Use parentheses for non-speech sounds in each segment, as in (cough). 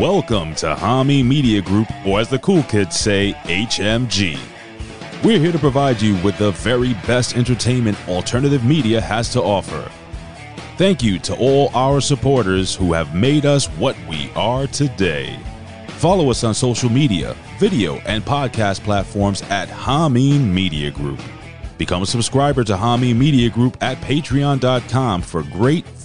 Welcome to Hami Media Group, or as the cool kids say, HMG. We're here to provide you with the very best entertainment alternative media has to offer. Thank you to all our supporters who have made us what we are today. Follow us on social media, video, and podcast platforms at Hameen Media Group. Become a subscriber to Hameen Media Group at patreon.com for great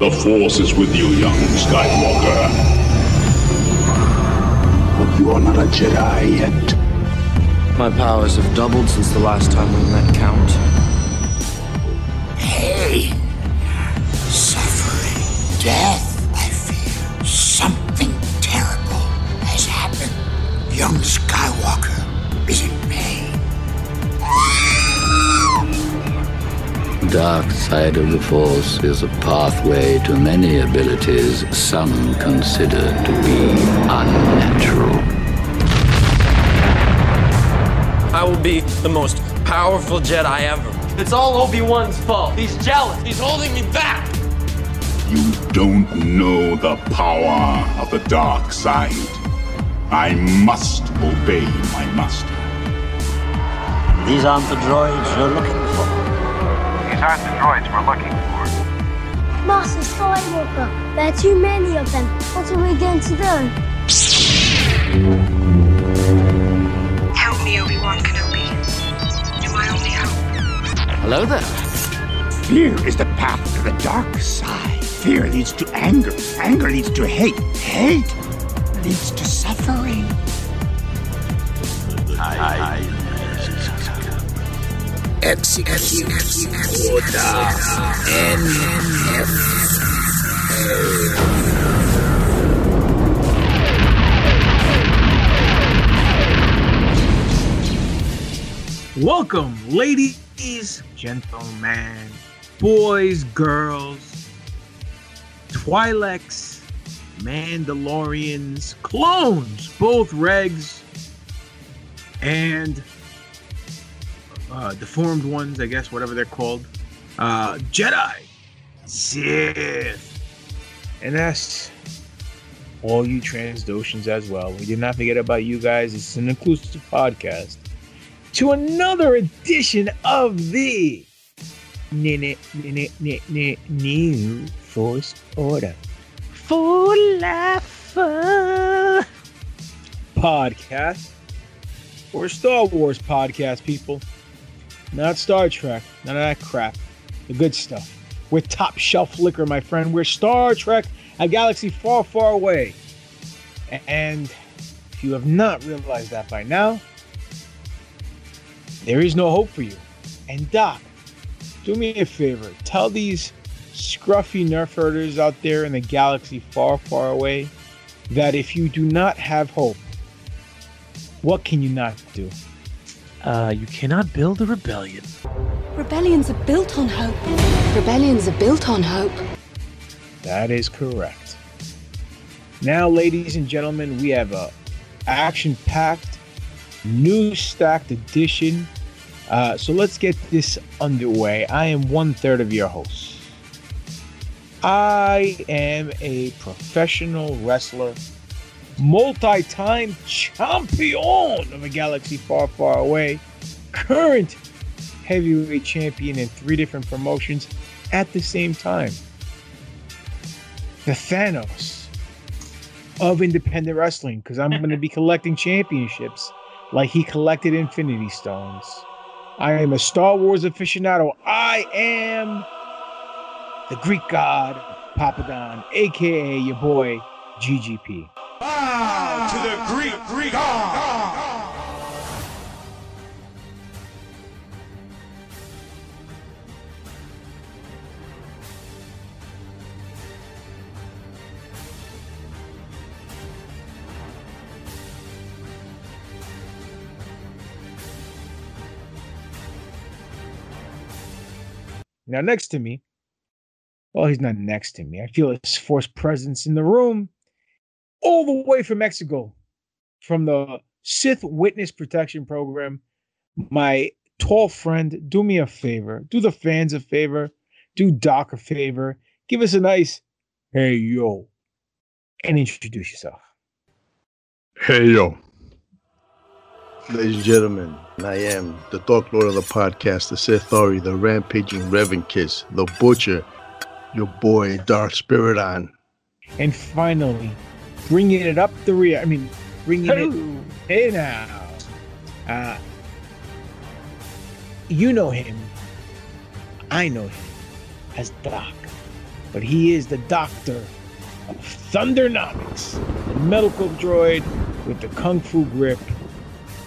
The Force is with you, young Skywalker. But you are not a Jedi yet. My powers have doubled since the last time we met, Count. Hey! suffering, death, I fear. Something terrible has happened. Young Skywalker The dark side of the Force is a pathway to many abilities some consider to be unnatural. I will be the most powerful Jedi ever. It's all Obi-Wan's fault. He's jealous. He's holding me back. You don't know the power of the dark side. I must obey my master. These aren't the droids you're looking for. These aren't the droids we're looking for. Master Skywalker, there are too many of them. What are we going to do? Help me, Obi-Wan Kenobi. You're my only hope. Hello there. Fear is the path to the dark side. Fear leads to anger. Anger leads to hate. Hate leads to suffering. Execute Welcome, ladies, gentlemen, boys, girls, Twi'leks, Mandalorians, clones, both regs, and uh, deformed ones, I guess, whatever they're called, uh, Jedi, Sith, and that's all you Trandoshans as well. We did not forget about you guys. It's an inclusive podcast to another edition of the New Force Order for Life podcast or Star Wars podcast, people. Not Star Trek, none of that crap. The good stuff. We're top shelf liquor, my friend. We're Star Trek, a galaxy far, far away. And if you have not realized that by now, there is no hope for you. And Doc, do me a favor. Tell these scruffy nerf herders out there in the galaxy far, far away that if you do not have hope, what can you not do? Uh, you cannot build a rebellion. Rebellions are built on hope. Rebellions are built on hope. That is correct. Now, ladies and gentlemen, we have a action-packed, new stacked edition. Uh, so let's get this underway. I am one third of your host. I am a professional wrestler, multi time champion of a galaxy far, far away, current heavyweight champion in three different promotions at the same time. The Thanos of independent wrestling, because I'm going to be collecting championships like he collected Infinity Stones. I am a Star Wars aficionado. I am the Greek god Papadon, aka your boy GGP. Bow to the Greek, Greek god. Now, next to me, well, he's not next to me. I feel his force presence in the room, all the way from Mexico, from the Sith Witness Protection Program. My tall friend, do me a favor, do the fans a favor, do Doc a favor, give us a nice hey yo, and introduce yourself. Hey yo. Ladies and gentlemen, I am the Dark Lord of the podcast, the Sith Ori, the Rampaging Reverend Kiss, the Butcher, your boy Dark Spirit on. And finally, bringing it up the rear. I mean, bringing it. Hey now. Uh, you know him. I know him as Doc. But he is the doctor of Thundernomics, the medical droid with the kung fu grip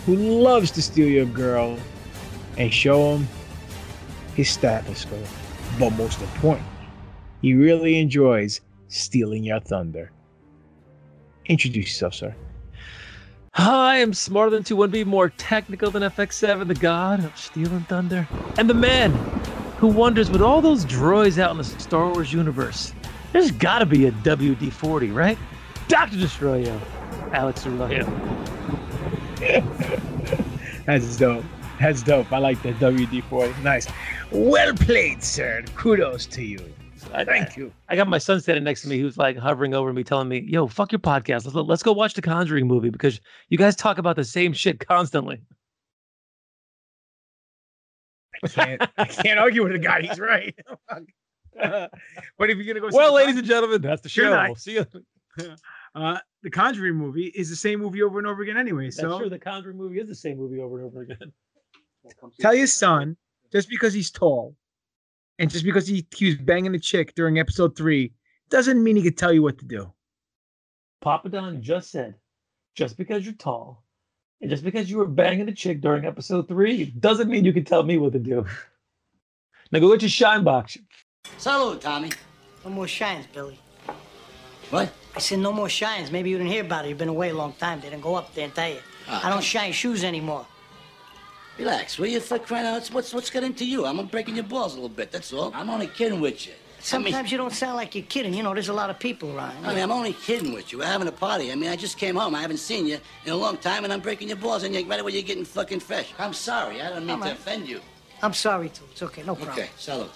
who loves to steal your girl and show him his stethoscope. But most important, he really enjoys stealing your thunder. Introduce yourself, sir. I am smarter than 2-1B, more technical than FX7, the god of steel and thunder, and the man who wonders with all those droids out in the Star Wars universe, there's gotta be a WD-40, right? Dr. Destroyo, Alex Arroyo. (laughs) That's dope. That's dope. I like the WD-40. Nice. Well played, sir. Kudos to you. Thank you. I got my son standing next to me who's like hovering over me, telling me, yo, fuck your podcast. Let's, let's go watch the Conjuring movie because you guys talk about the same shit constantly. I can't, I can't argue with the guy. He's right. (laughs) Uh, but if you're gonna go, well, ladies and gentlemen, that's the show. night. We'll see you. (laughs) Uh, the Conjuring movie is the same movie over and over again, anyway. That's So true. The Conjuring movie is the same movie over and over again. tell your son just because he's tall and just because he, he was banging a chick during episode three doesn't mean he could tell you what to do. Papa Don just said, just because you're tall and just because you were banging the chick during episode three doesn't mean you can tell me what to do. (laughs) Now go get your shine box. Salute, Tommy. No more shines, Billy. What? I said no more shines. Maybe you didn't hear about it. You've been away a long time. They didn't go up there and tell you. Ah. I don't shine shoes anymore. Relax, will you? For crying out, what's what's got into you? I'm breaking your balls a little bit. That's all. I'm only kidding with you. Sometimes you don't sound like you're kidding. You know, there's a lot of people around. I mean, I'm only kidding with you. We're having a party. I mean, I just came home. I haven't seen you in a long time, and I'm breaking your balls, and you're right away you're getting fucking fresh. I'm sorry. I don't mean All to right. offend you. I'm sorry, too. It's okay. No problem. Okay, salute.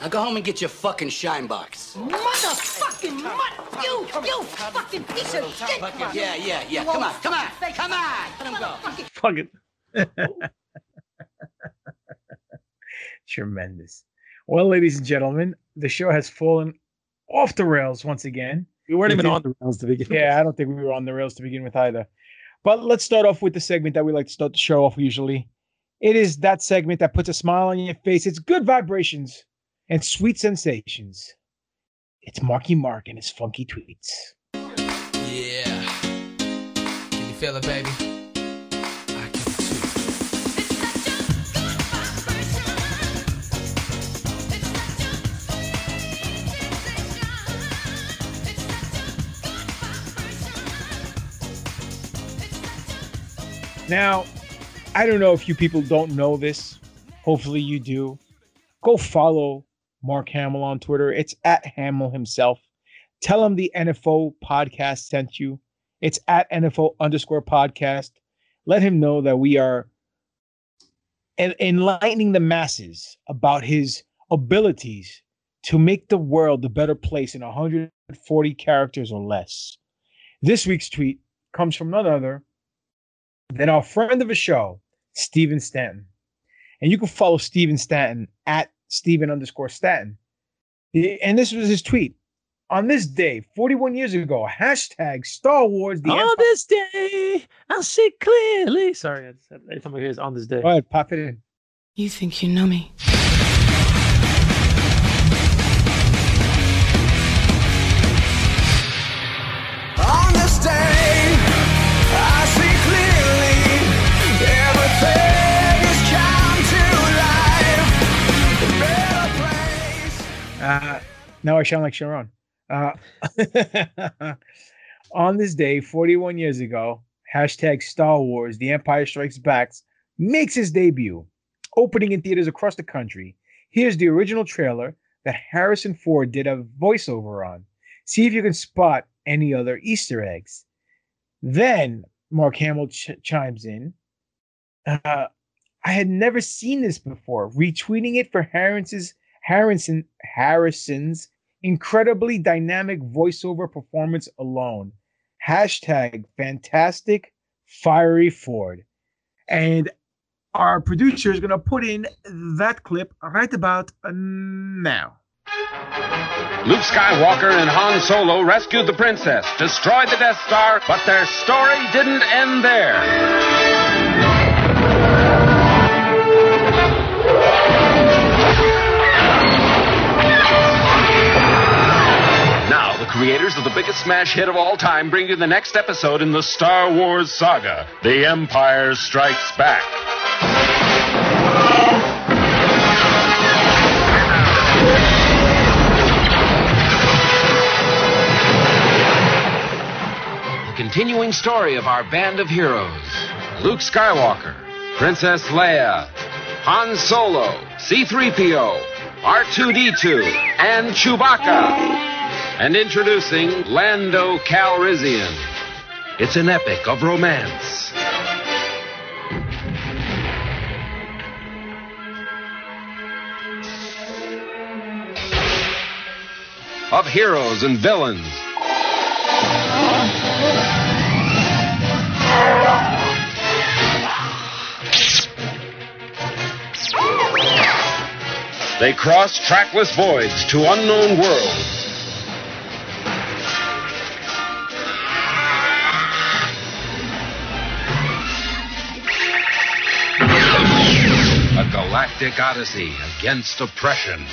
Now go home and get your fucking shine box. Motherfucking mother! You, you fucking piece of shit! Yeah, yeah, yeah. Come on, come on, come on. Let him go. Fuck it. (laughs) Tremendous. Well, ladies and gentlemen, the show has fallen off the rails once again. We weren't even Within- on the rails to begin with. Yeah, I don't think we were on the rails to begin with either. But let's start off with the segment that we like to start the show off usually. It is that segment that puts a smile on your face. It's good vibrations and sweet sensations. It's Marky Mark and his funky tweets. Yeah. Can you feel it, baby? I can too. Now, I don't know if you people don't know this. Hopefully you do. Go follow Mark Hamill on Twitter. It's at Hamill himself. Tell him the NFO podcast sent you. It's at NFO underscore podcast. Let him know that we are en- enlightening the masses about his abilities to make the world a better place in 140 characters or less. This week's tweet comes from none other than our friend of the show, Steven Stanton. And you can follow Steven Stanton at Steven underscore Stanton. And this was his tweet. On this day, 41 years ago, hashtag Star Wars the on Empire- this day, I see clearly. Sorry, I just, every time I hear this on this day. Go ahead, pop it in. You think you know me? Uh, now I sound like Sharon. Uh, (laughs) on this day, 41 years ago, hashtag Star Wars The Empire Strikes Back makes its debut, opening in theaters across the country. Here's the original trailer that Harrison Ford did a voiceover on. See if you can spot any other Easter eggs. Then Mark Hamill ch- chimes in. Uh, I had never seen this before. Retweeting it for Harrison's Harrison Harrison's incredibly dynamic voiceover performance alone. Hashtag fantastic fiery Ford. And our producer is going to put in that clip right about uh, now. Luke Skywalker and Han Solo rescued the princess, destroyed the Death Star, but their story didn't end there. Creators of the biggest smash hit of all time bring you the next episode in the Star Wars saga The Empire Strikes Back. The continuing story of our band of heroes Luke Skywalker, Princess Leia, Han Solo, C3PO, R2D2, and Chewbacca. And introducing Lando Calrissian. It's an epic of romance. Of heroes and villains. They cross trackless voids to unknown worlds. Galactic odyssey against oppression.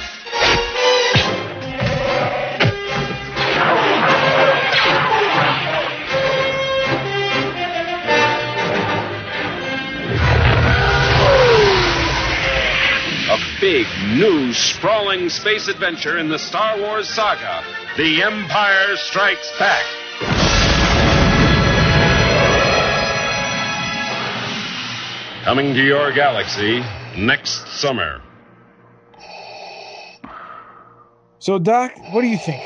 A big, new, sprawling space adventure in the Star Wars saga The Empire Strikes Back. Coming to your galaxy next summer. So, Doc, what do you think?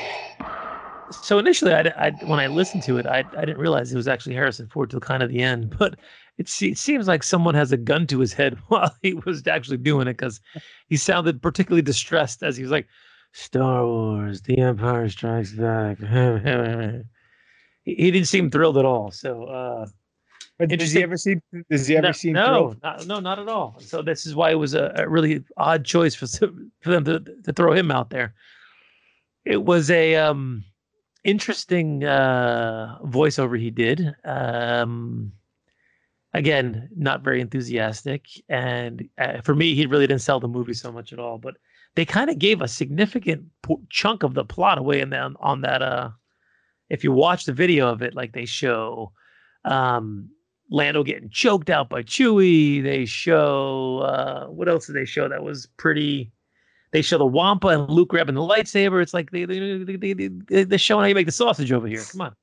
So initially, I, I when I listened to it, I, I didn't realize it was actually Harrison Ford till kind of the end. (laughs) But it, it seems like someone has a gun to his head (laughs) while he was actually doing it because he sounded particularly distressed as he was like, "Star Wars: The Empire Strikes Back." (laughs) he, he didn't seem thrilled at all. So, uh, But does he ever see? Does he ever no, seem no, not, no, not at all. So this is why it was a, a really odd choice for for them to, to throw him out there. It was a um, interesting uh, voiceover he did. Um, again, not very enthusiastic, and uh, for me, he really didn't sell the movie so much at all. But they kind of gave a significant po- chunk of the plot away in that on that. Uh, if you watch the video of it, like they show, um, Lando getting choked out by Chewie. They show uh, what else did they show that was pretty? They show the Wampa and Luke grabbing the lightsaber. It's like they they they, they, they they're showing how you make the sausage over here. Come on.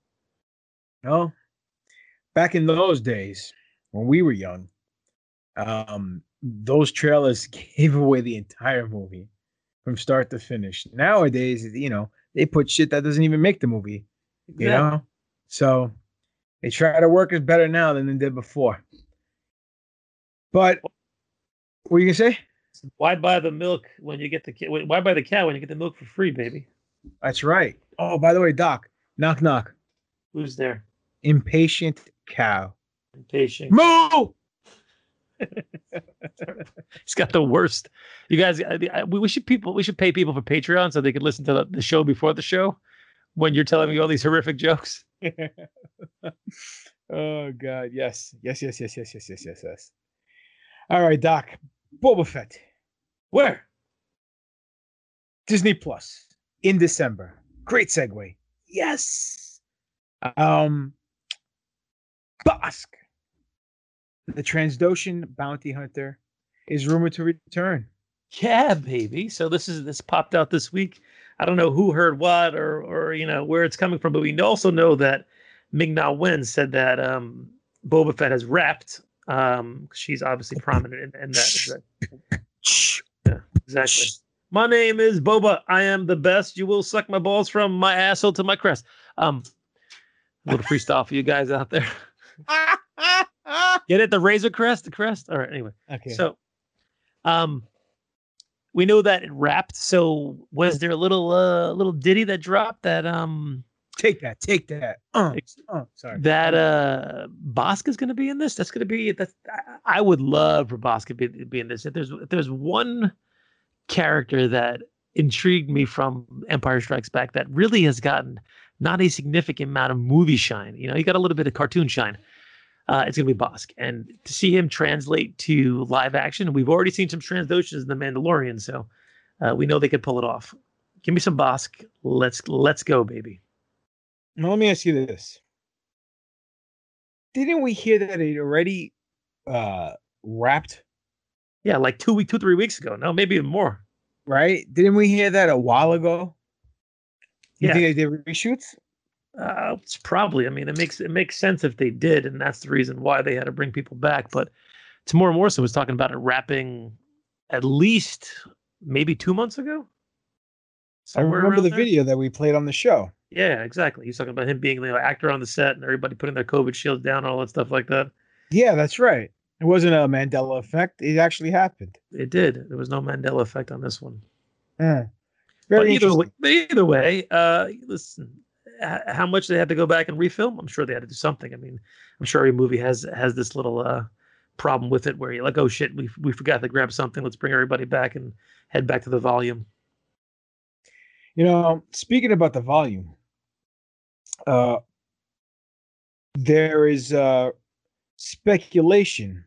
No, back in those days when we were young, um, those trailers (laughs) gave away the entire movie from start to finish. Nowadays, you know, they put shit that doesn't even make the movie. You Yeah. know, so they try to work as better now than they did before. But what you gonna say? Why buy the milk when you get the ki- why buy the cow when you get the milk for free, baby? That's right. Oh, by the way, Doc, knock knock. Who's there? Impatient cow. Impatient. Moo! (laughs) He's got the worst. You guys, we should people we should pay people for Patreon so they could listen to the show before the show when you're telling me all these horrific jokes. (laughs) oh God, yes, yes, yes, yes, yes, yes, yes, yes, yes. All right, Doc. Boba Fett. Where? Disney Plus in December. Great segue. Yes. Um, Bossk, the Trandoshan bounty hunter, is rumored to return. Yeah, baby. So this is this popped out this week. I don't know who heard what or or you know where it's coming from, but we also know that Ming Na Wen said that um Boba Fett has rapped. Um, she's obviously prominent in, in that. that- Yeah, exactly. My name is Boba. I am the best. You will suck my balls from my asshole to my crest. Um, a little freestyle for you guys out there. (laughs) Get it? The razor crest, the crest. All right. Anyway. Okay. So, um, we know that it wrapped. So, was there a little uh little ditty that dropped that um Take that. Take that. Uh, uh, sorry. that uh Bossk is going to be in this? That's going to be that's I- would love for Bossk to be, to be in this. If there's if there's one character that intrigued me from Empire Strikes Back that really has gotten not a significant amount of movie shine. You know, you got a little bit of cartoon shine. Uh, it's going to be Bossk, and to see him translate to live action, we've already seen some translations in The Mandalorian, so uh, we know they could pull it off. Give me some Bossk. Let's let's go, baby. Now let me ask you this: Didn't we hear that it already uh wrapped? Yeah, like two week, two three weeks ago. No, maybe even more. Right? Didn't we hear that a while ago? You Yeah. think they did reshoots? Uh, it's probably. I mean, it makes it makes sense if they did, and that's the reason why they had to bring people back. But Temuera Morrison was talking about it wrapping at least maybe two months ago. I remember the there. video that we played on the show. Yeah, exactly. He's talking about him being the actor on the set and everybody putting their COVID shields down and all that stuff like that. Yeah, that's right. It wasn't a Mandela effect. It actually happened. It did. There was no Mandela effect on this one. Yeah. But Very either way, but either way, uh, listen, how much they had to go back and refilm? I'm sure they had to do something. I mean, I'm sure every movie has has this little uh, problem with it where you're like, oh shit, we we forgot to grab something. Let's bring everybody back and head back to the volume. You know, speaking about the volume, uh, there is uh, speculation.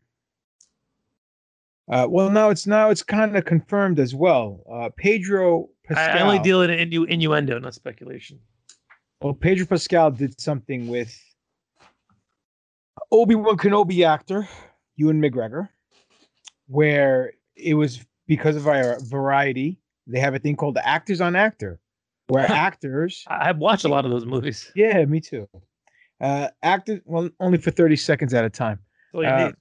Uh, well, now it's now it's kind of confirmed as well. Uh, Pedro I, Pascal. I only deal in innu- innuendo, not speculation. Well, Pedro Pascal did something with Obi Wan Kenobi actor Ewan McGregor, where it was because of our variety. They have a thing called the Actors on Actor, where (laughs) actors. I- I've watched a lot of those movies. Yeah, me too. Uh, actors, well, only for thirty seconds at a time. That's all you Uh,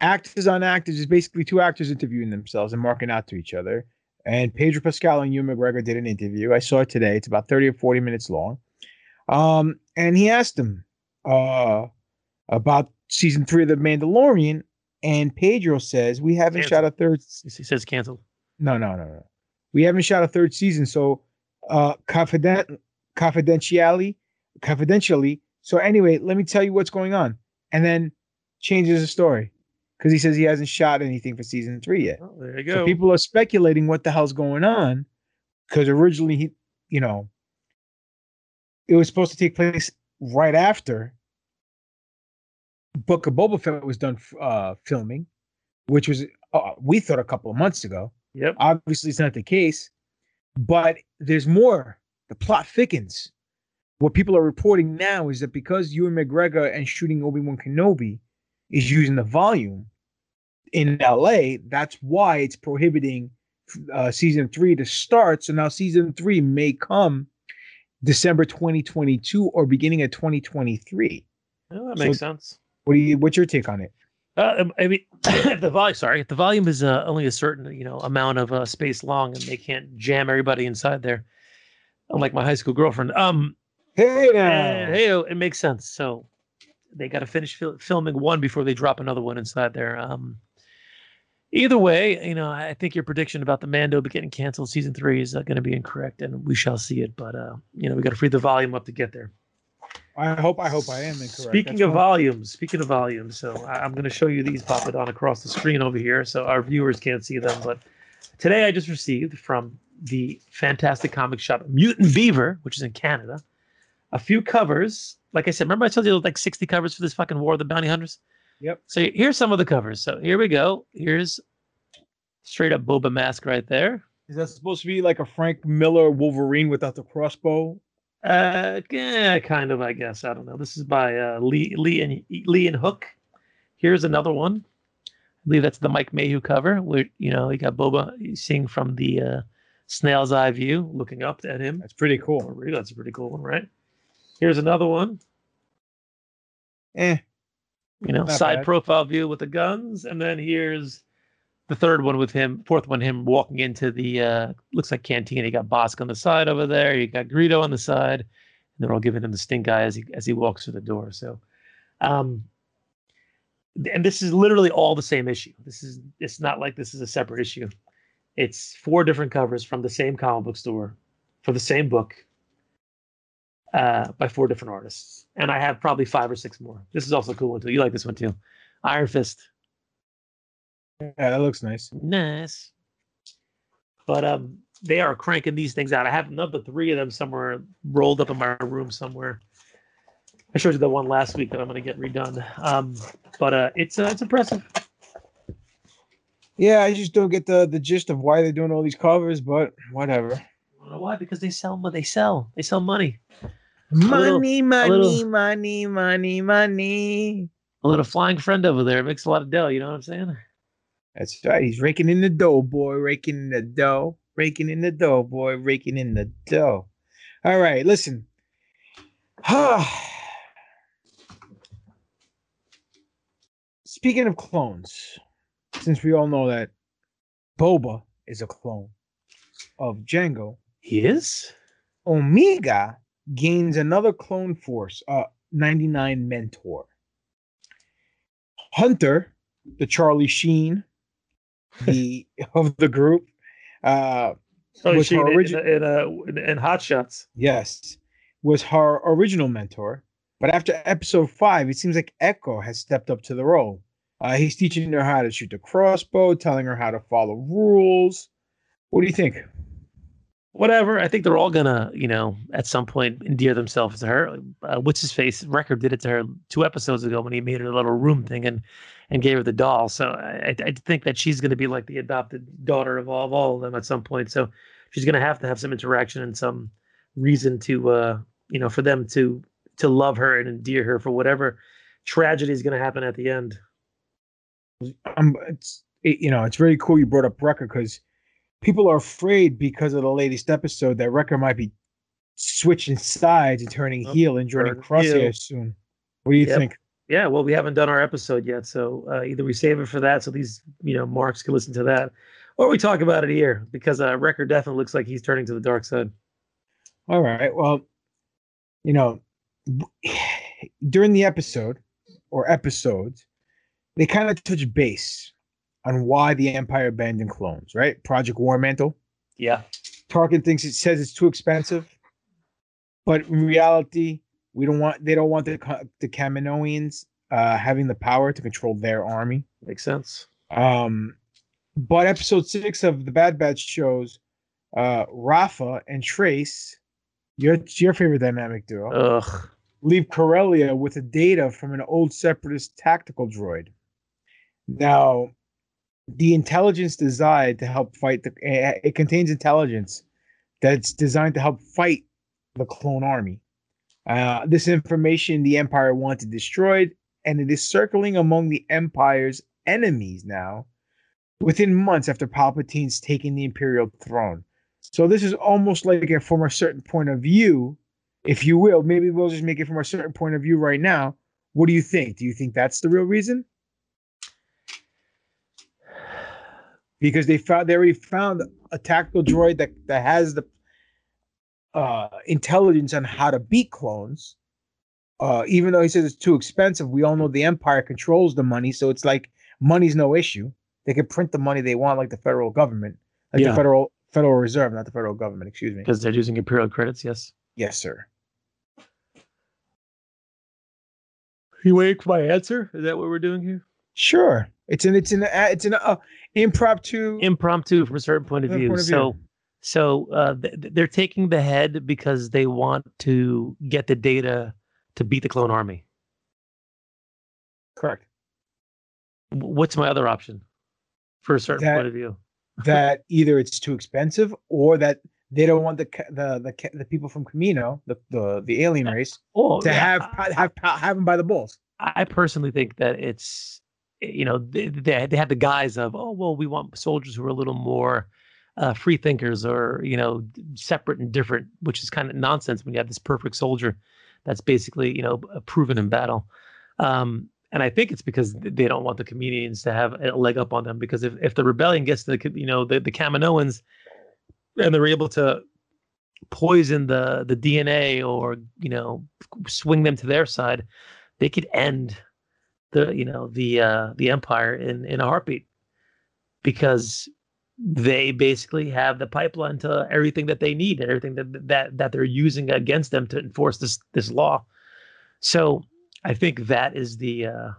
actors on actors is basically two actors interviewing themselves and marking out to each other. And Pedro Pascal and Ewan McGregor did an interview. I saw it today. It's about 30 or 40 minutes long. Um, and he asked him uh, about season three of The Mandalorian. And Pedro says, We haven't shot a third. He says canceled. No, no, no, no. We haven't shot a third season. So, uh, confident, confidentially, confidentially. So, anyway, let me tell you what's going on. And then changes the story because he says he hasn't shot anything for season three yet. Oh, there you So go. people are speculating what the hell's going on because originally he, you know, it was supposed to take place right after Book of Boba Fett was done uh, filming, which was uh, we thought a couple of months ago. Yep. Obviously, it's not the case, but there's more. The plot thickens. What people are reporting now is that because Ewan McGregor and shooting Obi Wan Kenobi is using the volume in LA, that's why it's prohibiting uh, season three to start. So now season three may come December 2022 or beginning of 2023. Oh, that So- makes sense. What do you? What's your take on it? Uh, I mean, if (coughs) the volume, sorry, if the volume is uh, only a certain, you know, amount of uh, space long, and they can't jam everybody inside there, unlike my high school girlfriend. Um, hey, uh, hey, it makes sense. So they got to finish fil- filming one before they drop another one inside there. Um, either way, you know, I think your prediction about the Mando getting canceled season three is uh, going to be incorrect, and we shall see it. But uh, you know, we got to free the volume up to get there. I hope. I hope I am incorrect. Speaking That's of volumes, speaking of volumes, so I- I'm going to show you these pop it on across the screen over here, so our viewers can't see them. But today I just received from the fantastic comic shop Mutant Beaver, which is in Canada, a few covers. Like I said, remember I told you like 60 covers for this fucking War of the Bounty Hunters. Yep. So here's some of the covers. So here we go. Here's straight up Boba mask right there. Is that supposed to be like a Frank Miller Wolverine without the crossbow? Uh, yeah, kind of, I guess. I don't know. This is by uh, Lee Lee and Lee and Hook. Here's another one. I believe that's the Mike Mayhew cover, where you know you got Boba seeing from the uh, snail's eye view, looking up at him. That's pretty cool. That's a pretty cool one, right? Here's another one. Eh. You know, Not side bad. profile view with the guns, and then here's the third one with him, fourth one him walking into the uh looks like canteen. You got Bossk on the side over there. You got Greedo on the side, and they're all giving him the stink eye as he as he walks through the door. So, um, and this is literally all the same issue. This is it's not like this is a separate issue. It's four different covers from the same comic book store for the same book uh, by four different artists. And I have probably five or six more. This is also a cool one too. You like this one too. Iron Fist. Yeah, that looks nice. Nice. But um they are cranking these things out. I have another three of them somewhere rolled up in my room somewhere. I showed you the one last week that I'm gonna get redone. Um but uh it's uh, it's impressive. Yeah, I just don't get the the gist of why they're doing all these covers, but whatever. I don't know why, because they sell they sell. They sell money. Money, a money, little- money, money, money. A little flying friend over there makes a lot of dough, you know what I'm saying? That's right. He's raking in the dough, boy. Raking in the dough. Raking in the dough, boy. Raking in the dough. All right, listen. (sighs) Speaking of clones, since we all know that Boba is a clone of Jango, is? Omega gains another clone force, uh, 99 mentor. Hunter, the Charlie Sheen, the (laughs) of the group, uh, Oh, was she her in, in, uh, in Hot Shots. yes, was her original mentor. But after episode five, it seems like Echo has stepped up to the role. Uh, he's teaching her how to shoot the crossbow, telling her how to follow rules. What do you think? Whatever. I think they're all gonna, you know, at some point endear themselves to her. Uh, what's his face? Wrecker did it to her two episodes ago when he made her a little room thing and and gave her the doll. So I, I think that she's gonna be like the adopted daughter of all of all of them at some point. So she's gonna have to have some interaction and some reason to, uh, you know, for them to to love her and endear her for whatever tragedy is gonna happen at the end. um, it's it, you know it's very cool you brought up Wrecker because people are afraid because of the latest episode that Wrecker might be switching sides and turning Oh, heel and joining Crosshair heel. soon. What do you Yep. think? Yeah, well, we haven't done our episode yet, so uh, either we save it for that, so these you know marks can listen to that, or we talk about it here because uh, Wrecker definitely looks like he's turning to the dark side. All right. Well, you know, (sighs) during the episode or episodes, they kind of touch base on why the Empire abandoned clones, right? Project War Mantle. Yeah, Tarkin thinks it says it's too expensive, but in reality, we don't want they don't want the the Kaminoans uh, having the power to control their army. makes sense. Um, but episode six of the Bad Batch shows uh, Rafa and Trace, your your favorite dynamic duo, Ugh. leave Corellia with the data from an old Separatist tactical droid. Now, the intelligence designed to help fight the eh, it contains intelligence that's designed to help fight the clone army. Uh, this information the Empire wanted destroyed, and it is circling among the Empire's enemies now, within months after Palpatine's taking the Imperial throne. So this is almost like a, from a certain point of view, if you will. Maybe we'll just make it from a certain point of view right now. What do you think? Do you think that's the real reason? Because they found they already found a tactical droid that, that has the uh, intelligence on how to beat clones. Uh, even though he says it's too expensive, we all know the Empire controls the money, so it's like money's no issue. They can print the money they want, like the federal government, like Yeah. the federal Federal Reserve, not the federal government. Excuse me. Because they're using imperial credits, yes. Yes, sir. You waiting for my answer? Is that what we're doing here? Sure. It's an it's an uh, it's an uh, impromptu impromptu from a certain point of view. point of so, view. so uh, th- th- they're taking the head because they want to get the data to beat the clone army. Correct. What's my other option for a certain That- point of view? (laughs) that either it's too expensive or that they don't want the the the, the people from Kamino, the the, the alien race, Oh, to yeah. have have have them by the balls. I personally think that it's you know they they, they have the guise of oh well we want soldiers who are a little more uh, free thinkers or you know separate and different, which is kind of nonsense when you have this perfect soldier that's basically you know proven in battle. Um, and I think it's because they don't want the Kaminoans to have a leg up on them because if, if the rebellion gets to the you know the the Kaminoans and they're able to poison the the DNA or you know swing them to their side, they could end the you know the uh, the empire in in a heartbeat because they basically have the pipeline to everything that they need and everything that that that they're using against them to enforce this this law. So I think that is the uh,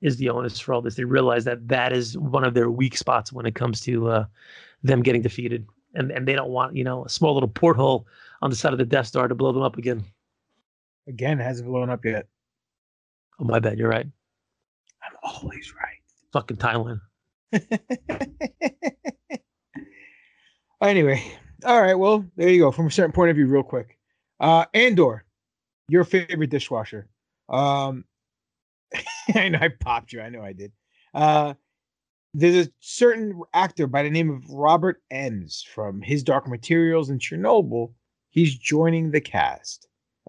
is the onus for all this. They realize that that is one of their weak spots when it comes to uh, them getting defeated, and and they don't want you know a small little porthole on the side of the Death Star to blow them up again. Again, hasn't blown up yet. Oh my bad, you're right. I'm always right. Fucking Thailand. (laughs) Anyway, all right. Well, there you go. From a certain point of view, real quick. Uh, Andor, your favorite dishwasher. Um, (laughs) I know I popped you. I know I did. Uh, there's a certain actor by the name of Robert Emms from His Dark Materials and Chernobyl. He's joining the cast.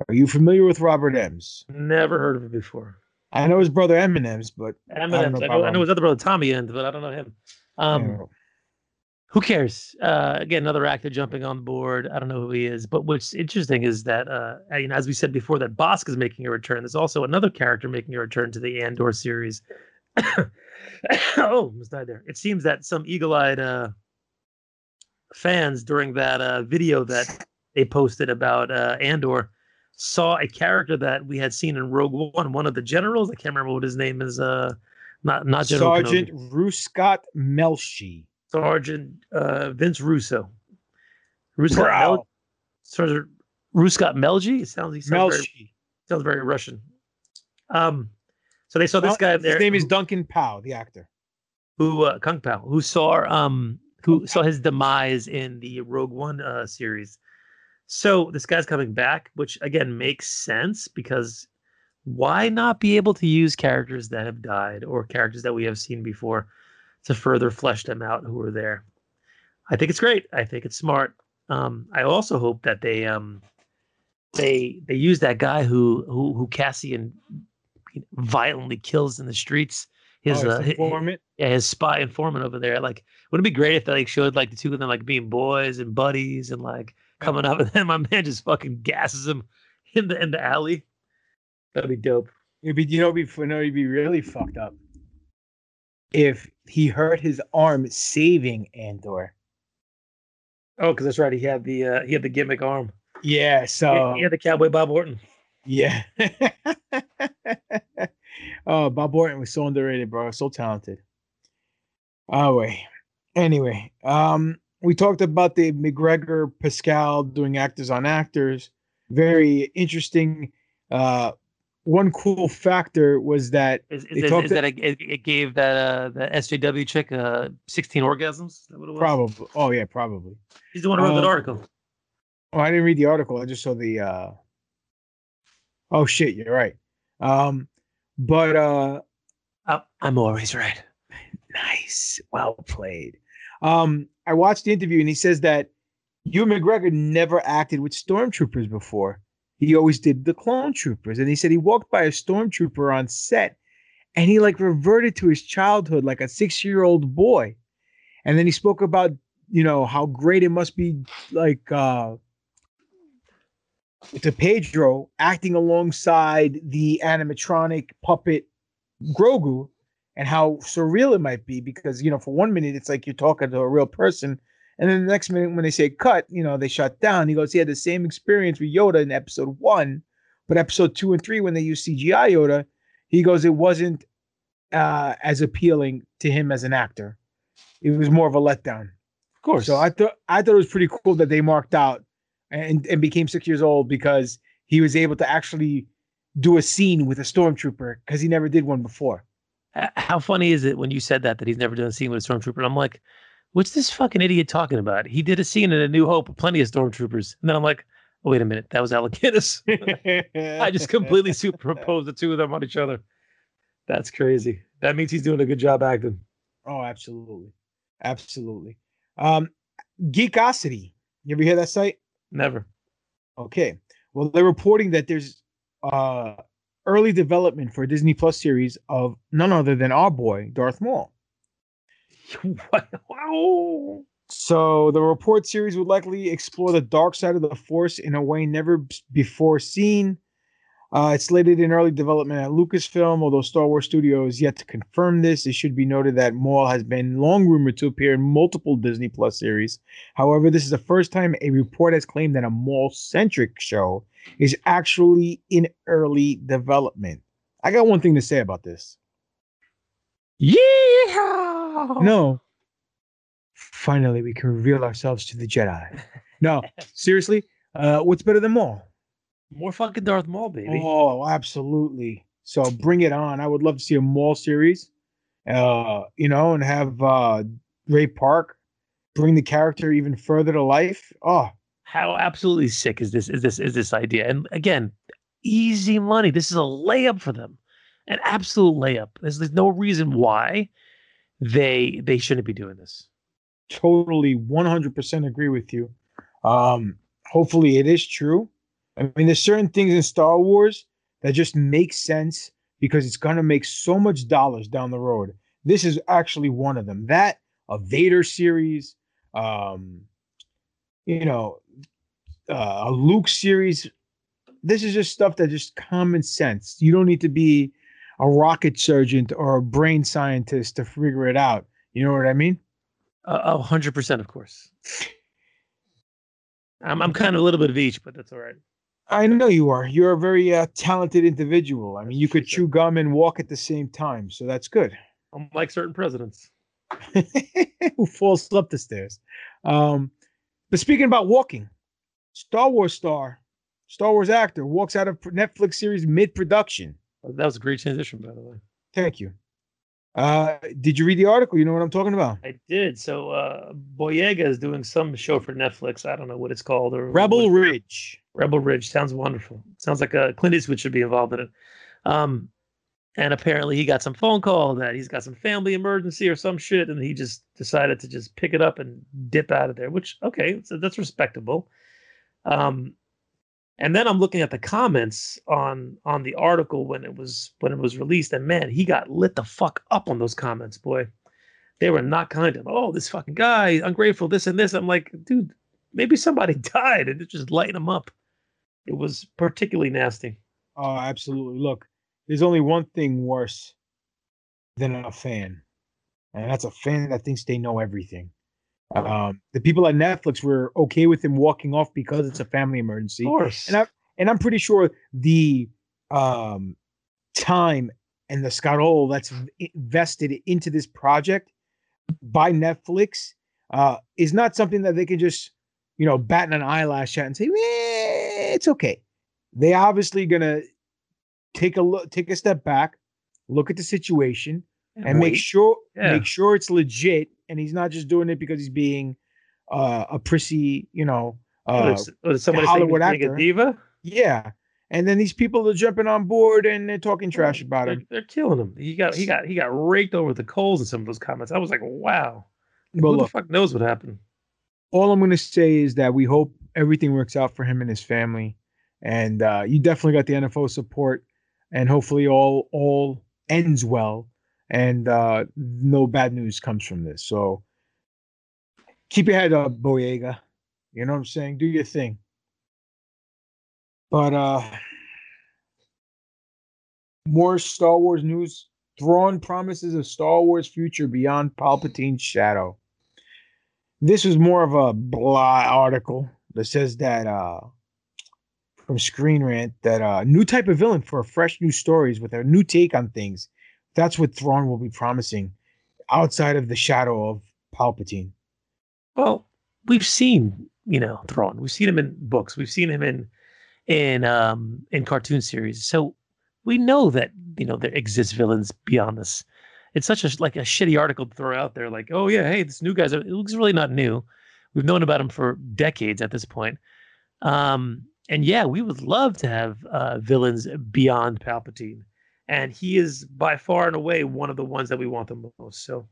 Are you familiar with Robert Emms? Never heard of it before. I know his brother Eminem's, but I don't Eminem. I know, I know his other brother Tommy End, but I don't know him. Um, Yeah. who cares? Uh, again, another actor jumping on board. I don't know who he is, but what's interesting is that, uh, you know, as we said before, that Bossk is making a return. There's also another character making a return to the Andor series. (coughs) oh, almost died there. It seems that some eagle-eyed uh, fans during that uh, video that they posted about uh, Andor saw a character that we had seen in Rogue One, one of the generals. I can't remember what his name is. Uh, not not General Kenobi. Sergeant Ruescott Melshi. Sergeant uh, Vince Russo. Russo Bro. Mel- Sergeant Ruscott Melji. It sounds he sounds very, sounds very Russian. Um, so they saw this guy there. His name is Duncan Powell, the actor. who uh, Kung Pao, who saw um who saw his demise in the Rogue One uh, series. So this guy's coming back, which again makes sense because why not be able to use characters that have died or characters that we have seen before to further flesh them out who are there? I think it's great. I think it's smart. Um, I also hope that they um they they use that guy who who who Cassian violently kills in the streets. His, Oh, his uh, hi- hi- informant? yeah, his spy informant over there. Like, wouldn't it be great if they like showed like the two of them like being boys and buddies and like coming up, (laughs) and then my man just fucking gasses him in the in the alley. That'd be dope. It'd be, you know, it'd be, you know, it'd be really fucked up if he hurt his arm saving Andor. Oh, because that's right. He had the uh, he had the gimmick arm. Yeah, He- so he had the cowboy Bob Orton. yeah. (laughs) oh, Bob Orton was so underrated, bro. So talented. Oh wait. Anyway, um, we talked about the McGregor Pascal doing actors on actors. Very interesting. Uh, one cool factor was that Is, they is, talked is that it, it, gave that uh the SJW chick uh 16 orgasms? Is that what it was? probably. Oh yeah, probably. He's the one who wrote that Um, article. Oh, I didn't read the article. I just saw the. uh Oh shit, you're right. Um, but uh, I'm always right. (laughs) Nice, well played. Um, I watched the interview and he says that Ewan McGregor never acted with stormtroopers before. He always did the clone troopers, and he said he walked by a stormtrooper on set, and he like reverted to his childhood like a six-year-old boy. And then he spoke about you know how great it must be like uh to Pedro acting alongside the animatronic puppet Grogu and how surreal it might be because you know for one minute it's like you're talking to a real person and then the next minute when they say cut you know they shut down. He goes he had the same experience with Yoda in episode 1 but episode 2 and 3 when they use CGI Yoda he goes it wasn't uh as appealing to him as an actor. It was more of a letdown. Of course. So I thought I thought it was pretty cool that they marked out and and became 6 years old because he was able to actually do a scene with a stormtrooper because he never did one before How funny is it when you said that that he's never done a scene with a stormtrooper? And I'm like, what's this fucking idiot talking about? He did a scene in A New Hope with plenty of stormtroopers, and then I'm like, oh, wait a minute, that was Alec Guinness. (laughs) I just completely superimposed the two of them on each other. That's crazy. That means he's doing a good job acting. Oh, absolutely. Absolutely. Um Geekosity. You ever hear that site? Never. Okay. Well, they're reporting that there's uh early development for a Disney Plus series of none other than our boy, Darth Maul. (laughs) wow. So the report series would likely explore the dark side of the Force in a way never before seen. Uh, it's slated in early development at Lucasfilm, although Star Wars Studio is yet to confirm this. It should be noted that Maul has been long rumored to appear in multiple Disney Plus series. However, this is the first time a report has claimed that a Maul-centric show is actually in early development. I got one thing to say about this. Yeah. No. Finally, we can reveal ourselves to the Jedi. No, (laughs) seriously, uh, what's better than Maul? More fucking Darth Maul, baby. Oh, absolutely. So bring it on. I would love to see a Maul series, uh, you know, and have uh, Ray Park bring the character even further to life. Oh, How absolutely sick is this? Is this is this idea? And again, easy money. This is a layup for them, an absolute layup. There's, there's no reason why they they shouldn't be doing this. totally 100% agree with you. Um, hopefully it is true. I mean, there's certain things in Star Wars that just make sense because it's going to make so much dollars down the road. This is actually one of them. That a Vader series, um, you know, uh, a Luke series. This is just stuff that just common sense. You don't need to be a rocket surgeon or a brain scientist to figure it out. You know what I mean? A hundred percent, of course. I'm I'm kind of a little bit of each, but that's all right. I know you are. You're a very uh, talented individual. I mean, you could chew gum and walk at the same time, so that's good. Unlike certain presidents. (laughs) Who falls up the stairs? Um, but speaking about walking, Star Wars star, Star Wars actor walks out of Netflix series mid-production. That was a great transition, by the way. Thank you. Uh, did you read the article? You know what I'm talking about? I did. So uh Boyega is doing some show for Netflix. I don't know what it's called or Rebel what- Ridge. Rebel Ridge sounds wonderful. Sounds like a Clint Eastwood should be involved in it. Um, and apparently he got some phone call that he's got some family emergency or some shit, and he just decided to just pick it up and dip out of there. Which okay, so that's respectable. Um, and then I'm looking at the comments on on the article when it was when it was released, and man, he got lit the fuck up on those comments, boy. They were not kind to him. Oh, this fucking guy, ungrateful, this and this. I'm like, dude, maybe somebody (laughs) died and it's just lighting him up. It was particularly nasty. Oh, absolutely. Look, there's only one thing worse than a fan, and that's a fan that thinks they know everything. Um, the people at Netflix were okay with him walking off because it's a family emergency. Of course. And I and I'm pretty sure the um time and the scuttle that's invested into this project by Netflix uh is not something that they can just you know bat an eyelash at and say, eh, it's okay. They obviously gonna take a look, take a step back, look at the situation, And and, make sure Yeah. make sure it's legit, and he's not just doing it because he's being uh, a prissy, you know, uh, is- what is somebody Hollywood he's being a actor. diva? Yeah, and then these people are jumping on board and they're talking trash about They're, him. they're killing him. He got he got he got raked over the coals in some of those comments. I was like, wow. Well, Who the look. fuck knows what happened? all I'm going to say is that we hope everything works out for him and his family. And uh, you definitely got the NFO support, and hopefully all all ends well, and uh, no bad news comes from this. So keep your head up, Boyega. You know what I'm saying? Do your thing. But uh more Star Wars news. Thrawn promises a Star Wars future beyond Palpatine's shadow this was more of a blah article that says that uh from Screen Rant that uh new type of villain for fresh new stories with a new take on things. That's what Thrawn will be promising outside of the shadow of Palpatine. Well, we've seen, you know, Thrawn. We've seen him in books. We've seen him in in um in cartoon series. So we know that, you know, there exists villains beyond this. It's such a like a shitty article to throw out there, like, oh yeah, hey, this new guy's it looks really not new. We've known about him for decades at this point. Um, and yeah, we would love to have uh, villains beyond Palpatine, and he is by far and away one of the ones that we want the most. So,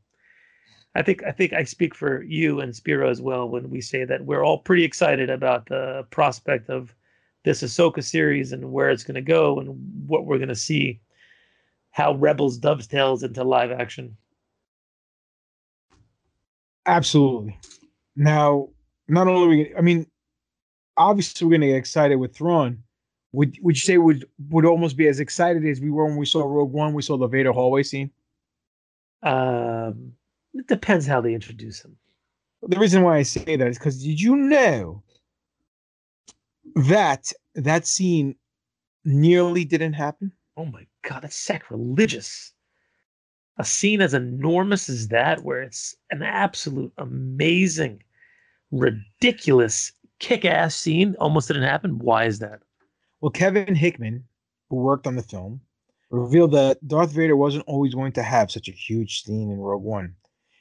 I think I think I speak for you and Spiro as well when we say that we're all pretty excited about the prospect of this Ahsoka series and where it's going to go and what we're going to see, how Rebels dovetails into live action. Absolutely. Now, not only we, I mean, obviously we're gonna get excited with Thrawn. Would would you say would would almost be as excited as we were when we saw Rogue One? We saw the Vader hallway scene. Um, it depends how they introduce him. The reason why I say that is because did you know that that scene nearly didn't happen? Oh my god, that's sacrilegious. A scene as enormous as that, where it's an absolute amazing, ridiculous, kick-ass scene, almost didn't happen. Why is that? Well, Kevin Hickman, who worked on the film, revealed that Darth Vader wasn't always going to have such a huge scene in Rogue One.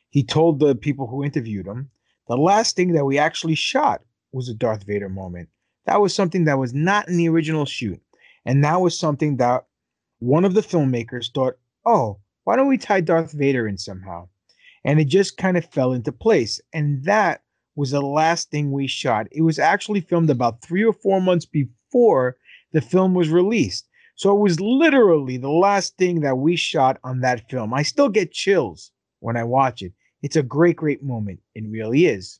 He told the people who interviewed him, the last thing that we actually shot was a Darth Vader moment. That was something that was not in the original shoot. And that was something that one of the filmmakers thought, oh, why don't we tie Darth Vader in somehow? And it just kind of fell into place. And that was the last thing we shot. It was actually filmed about three or four months before the film was released. So it was literally the last thing that we shot on that film. I still get chills when I watch it. It's a great, great moment. It really is.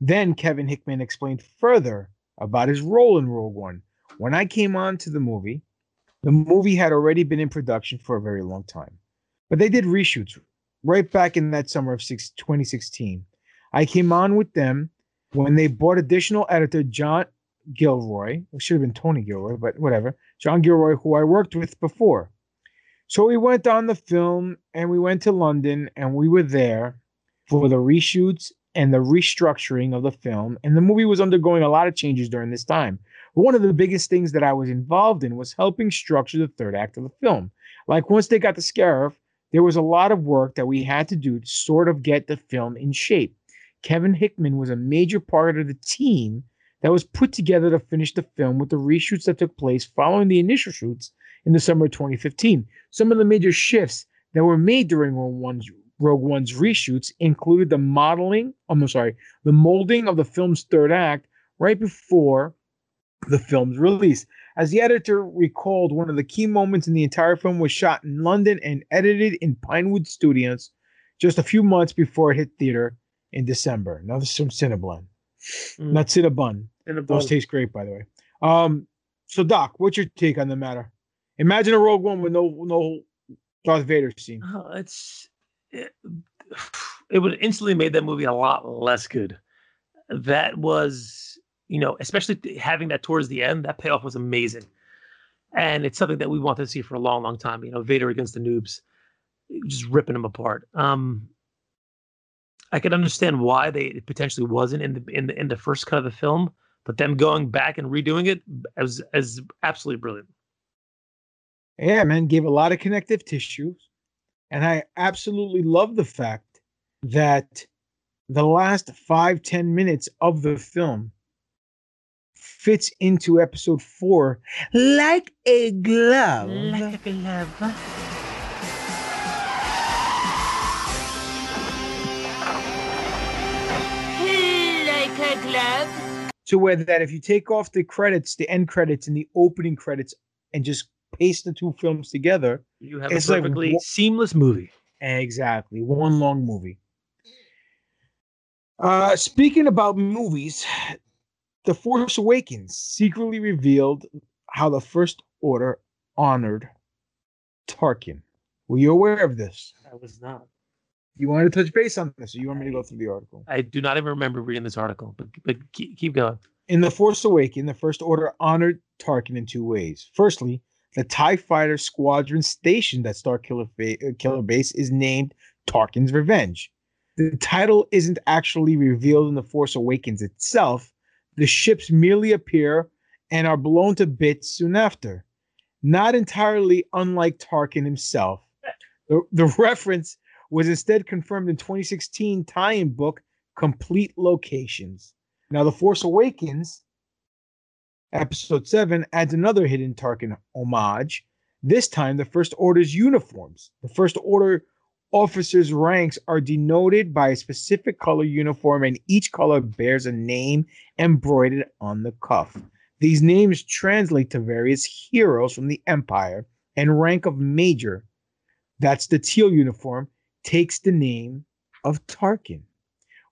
Then Kevin Hickman explained further about his role in Rogue One. When I came on to the movie, the movie had already been in production for a very long time, but they did reshoots right back in that summer of six, 2016. I came on with them when they bought additional editor John Gilroy. It should have been Tony Gilroy, but whatever. John Gilroy, who I worked with before. So we went on the film and we went to London and we were there for the reshoots and the restructuring of the film. And the movie was undergoing a lot of changes during this time. One of the biggest things that I was involved in was helping structure the third act of the film. Like once they got the Scarif, there was a lot of work that we had to do to sort of get the film in shape. Kevin Hickman was a major part of the team that was put together to finish the film with the reshoots that took place following the initial shoots in the summer of 2015. Some of the major shifts that were made during Rogue One's, Rogue One's reshoots included the modeling, I'm sorry, the molding of the film's third act right before the film's release. As the editor recalled, one of the key moments in the entire film was shot in London and edited in Pinewood Studios just a few months before it hit theater in December. Now this is from Cinnabon. Mm. Not Cinnabon. Cinnabon. Those taste great, by the way. Um, so Doc, what's your take on the matter? Imagine a Rogue One with no no Darth Vader scene. Oh, it's it, (sighs) it would instantly made that movie a lot less good. That was, you know, especially having that towards the end, that payoff was amazing. And it's something that we wanted to see for a long, long time. You know, Vader against the noobs, just ripping them apart. Um, I could understand why they potentially wasn't in the in the in the first cut of the film, but them going back and redoing it as as absolutely brilliant. Yeah, man, gave a lot of connective tissue. And I absolutely love the fact that the last five, ten minutes of the film fits into episode four like a glove. Like a glove. Like a glove. To where that if you take off the credits, the end credits and the opening credits, and just paste the two films together, You have It's a like perfectly wa- seamless movie. Exactly. One long movie. Uh speaking about movies, The Force Awakens secretly revealed how the First Order honored Tarkin. Were you aware of this? I was not. You wanted to touch base on this, or you want me to go through the article? I do not even remember reading this article, but but keep, keep going. In The Force Awakens, the First Order honored Tarkin in two ways. Firstly, the TIE Fighter Squadron stationed at Star Killer, Fa- uh, Killer Base is named Tarkin's Revenge. The title isn't actually revealed in The Force Awakens itself. The ships merely appear and are blown to bits soon after. Not entirely unlike Tarkin himself. The, the (laughs) reference was instead confirmed in 2016 tie-in book Complete Locations. Now, The Force Awakens, episode 7, adds another hidden Tarkin homage. This time, the First Order's uniforms. The First Order officers' ranks are denoted by a specific color uniform, and each color bears a name embroidered on the cuff. These names translate to various heroes from the Empire, and rank of Major, that's the teal uniform, takes the name of Tarkin.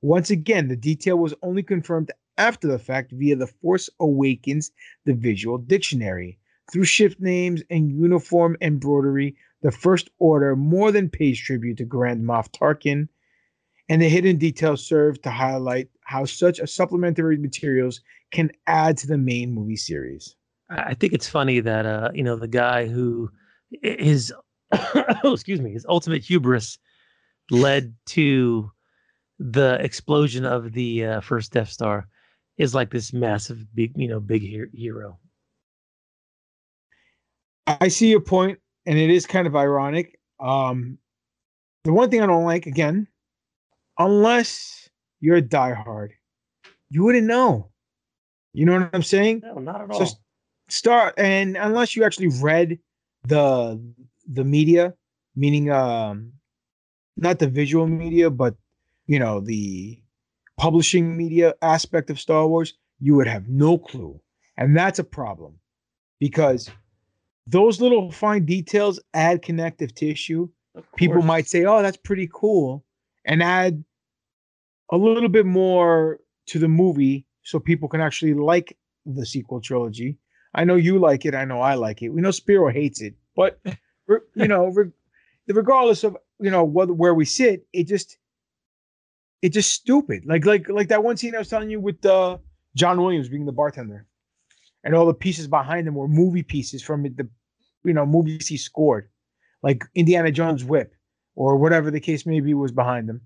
Once again, the detail was only confirmed after the fact via the Force Awakens, the visual dictionary. Through shift names and uniform embroidery, the First Order more than pays tribute to Grand Moff Tarkin, and the hidden details serve to highlight how such a supplementary materials can add to the main movie series. I think it's funny that uh, you know, the guy who his oh, (coughs) excuse me, his ultimate hubris led to the explosion of the uh, first Death Star is like this massive big, you know, big hero. I see your point, and it is kind of ironic. Um, the one thing I don't like, again, unless you're a diehard, you wouldn't know. You know what I'm saying? No, not at all. s- start, and unless you actually read the the media, meaning um, not the visual media, but you know the publishing media aspect of Star Wars, you would have no clue, and that's a problem because those little fine details add connective tissue. People might say, "Oh, that's pretty cool," and add a little bit more to the movie so people can actually like the sequel trilogy. I know you like it. I know I like it. We know Spiro hates it, but (laughs) you know, re- regardless of you know whether where we sit, it just it's just stupid. Like like like that one scene I was telling you with uh, John Williams being the bartender, and all the pieces behind them were movie pieces from the you know movies he scored, like Indiana Jones whip or whatever the case may be was behind them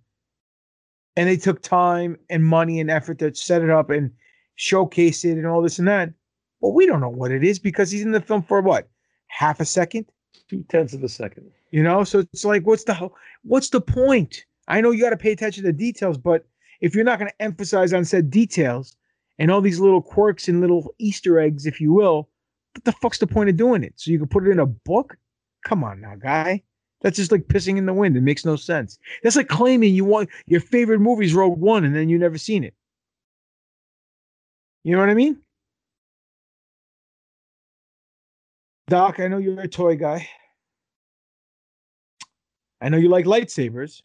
And they took time and money and effort to set it up and showcase it and all this and that. But we don't know what it is because he's in the film for what half a second, Two tenths of a second. you know. So it's like, what's the what's the point? I know you got to pay attention to details, but if you're not going to emphasize on said details and all these little quirks and little Easter eggs, if you will, what the fuck's the point of doing it? So you can put it in a book? Come on now, guy. That's just like pissing in the wind. It makes no sense. That's like claiming you want your favorite movie is Rogue One and then you never seen it. You know what I mean? Doc, I know you're a toy guy. I know you like lightsabers.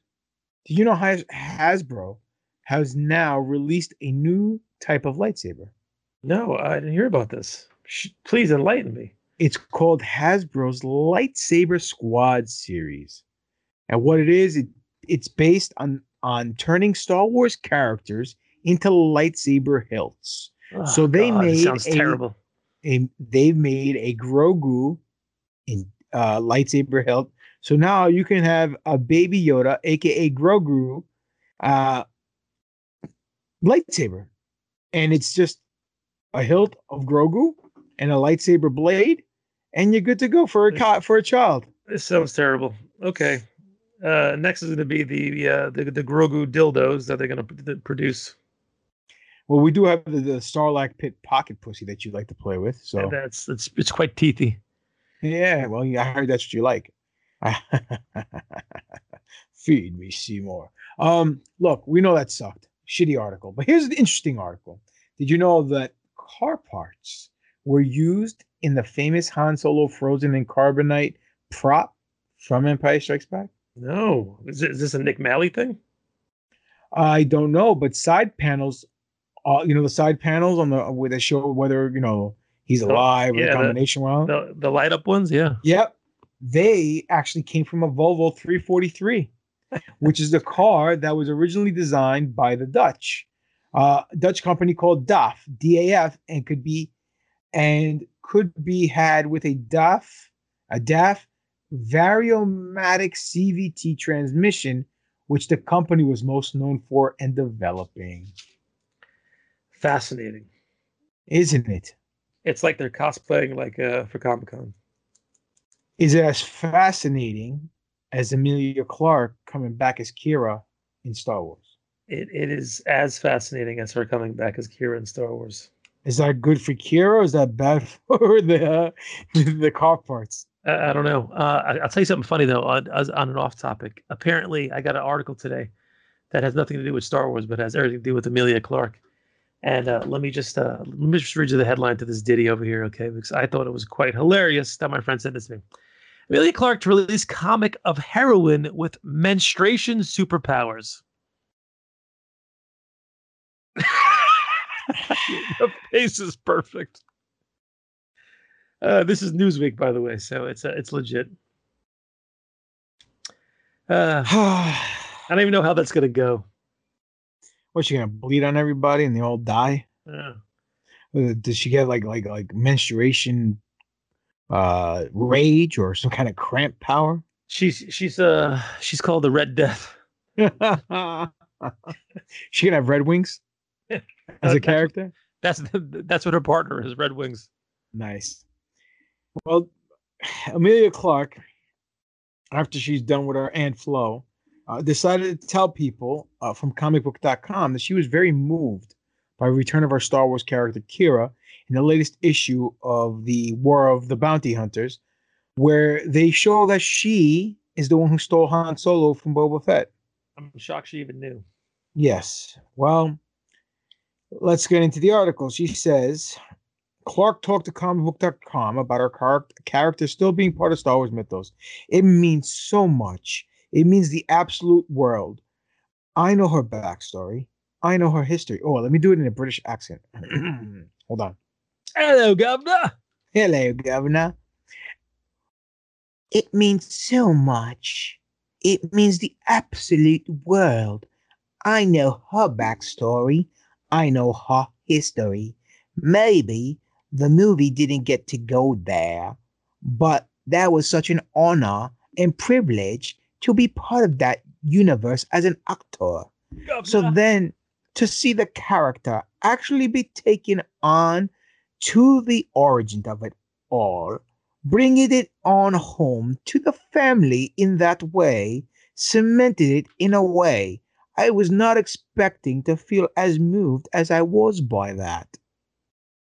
Do you know Has- Hasbro has now released a new type of lightsaber? No, I didn't hear about this. Sh- Please enlighten me. It's called Hasbro's Lightsaber Squad series. And what it is, it, it's based on on turning Star Wars characters into lightsaber hilts. so Oh, they God, made sounds a, terrible. a they've made a Grogu in uh, lightsaber hilt. So now you can have a baby Yoda, aka Grogu, uh, lightsaber, and it's just a hilt of Grogu and a lightsaber blade, and you're good to go for a co- for a child. This sounds terrible. Okay. Uh, next is going to be the uh, the the Grogu dildos that they're going to produce. Well, we do have the, the Sarlacc Pit pocket pussy that you like to play with. So And that's it's it's quite teethy. yeah, well, yeah, I heard that's what you like. (laughs) Feed me, Seymour. Um, look, we know that sucked. Shitty article, but here's an interesting article. Did you know that car parts were used in the famous Han Solo frozen in carbonite prop from Empire Strikes Back? No, is, it, is this a Nick Maley thing? I don't know, but side panels, uh, you know, the side panels on the where they show whether you know he's alive or yeah, the the- combination well. The the light up ones, yeah. Yep. They actually came from a Volvo 343, which is the car that was originally designed by the Dutch, uh, Dutch company called DAF, DAF, and could be and could be had with a DAF, a DAF Variomatic CVT transmission, which the company was most known for and developing. Fascinating. Isn't it? It's like they're cosplaying like uh, for Comic Con. Is it as fascinating as Emilia Clarke coming back as Qi'ra in Star Wars? It it is as fascinating as her coming back as Qi'ra in Star Wars. Is that good for Qi'ra or is that bad (laughs) for the uh, the car parts? I, I don't know. Uh, I, I'll tell you something funny though. On, on an off topic, apparently I got an article today that has nothing to do with Star Wars, but has everything to do with Emilia Clarke. And uh, let me just uh, let me just read you the headline to this ditty over here, okay? Because I thought it was quite hilarious that my friend sent this to me. Emilia Clarke to release comic of heroin with menstruation superpowers. (laughs) the face is perfect. Uh, this is Newsweek, by the way, so it's uh, it's legit. Uh, (sighs) I don't even know how that's gonna go. What's she gonna bleed on everybody and they all die? Yeah. Uh, Does she get like like like menstruation uh rage or some kind of cramp power? She's she's uh she's called the Red Death. (laughs) she gonna have red wings as a character? That's the, that's what her partner is. Red Wings. Nice. Well, Emilia Clarke, after she's done with her Aunt Flo, uh, decided to tell people uh, from comicbook.com that she was very moved by the return of our Star Wars character Qi'ra in the latest issue of the War of the Bounty Hunters, where they show that she is the one who stole Han Solo from Boba Fett. I'm shocked she even knew. Yes. Well, let's get into the article. She says Clarke talked to comicbook.com about her car- character still being part of Star Wars mythos. It means so much. It means the absolute world. I know her backstory. I know her history. Oh, let me do it in a British accent. (clears throat) Hold on. Hello, Governor. Hello, Governor. It means so much. It means the absolute world. I know her backstory. I know her history. Maybe the movie didn't get to go there, but that was such an honor and privilege to be part of that universe as an actor. So then to see the character actually be taken on to the origin of it all, bringing it on home to the family in that way, cemented it in a way I was not expecting to feel as moved as I was by that.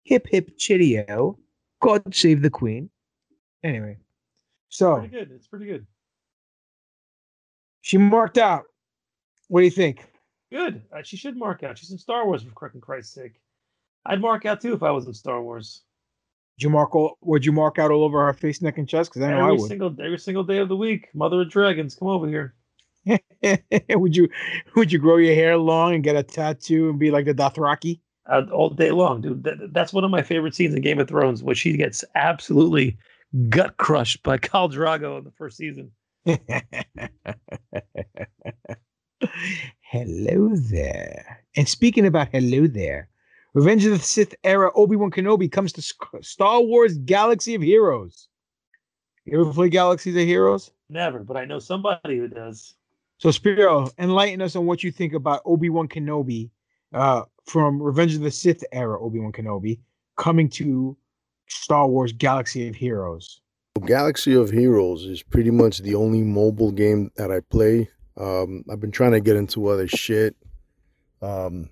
Hip hip chitio. God save the queen. Anyway, so Pretty good. It's pretty good. she marked out. What do you think? Good. Uh, she should mark out. She's in Star Wars for Christ's sake. I'd mark out too if I was in Star Wars. Did you mark all, would you mark out all over her face, neck, and chest? Because I know every I would. single every single day of the week. Mother of Dragons, come over here. (laughs) would you would you grow your hair long and get a tattoo and be like the Dothraki? Uh, all day long, dude. That, that's one of my favorite scenes in Game of Thrones, where she gets absolutely gut crushed by (laughs) Khal Drago in the first season. (laughs) Hello there. And speaking about hello there, Revenge of the Sith era Obi Wan Kenobi comes to Star Wars Galaxy of Heroes. You ever play Galaxies of Heroes? Never, but I know somebody who does. So Spiro, enlighten us on what you think about Obi Wan Kenobi uh, from Revenge of the Sith era Obi Wan Kenobi coming to Star Wars Galaxy of Heroes? Galaxy of Heroes is pretty much the only mobile game that I play. Um, I've been trying to get into other shit, um,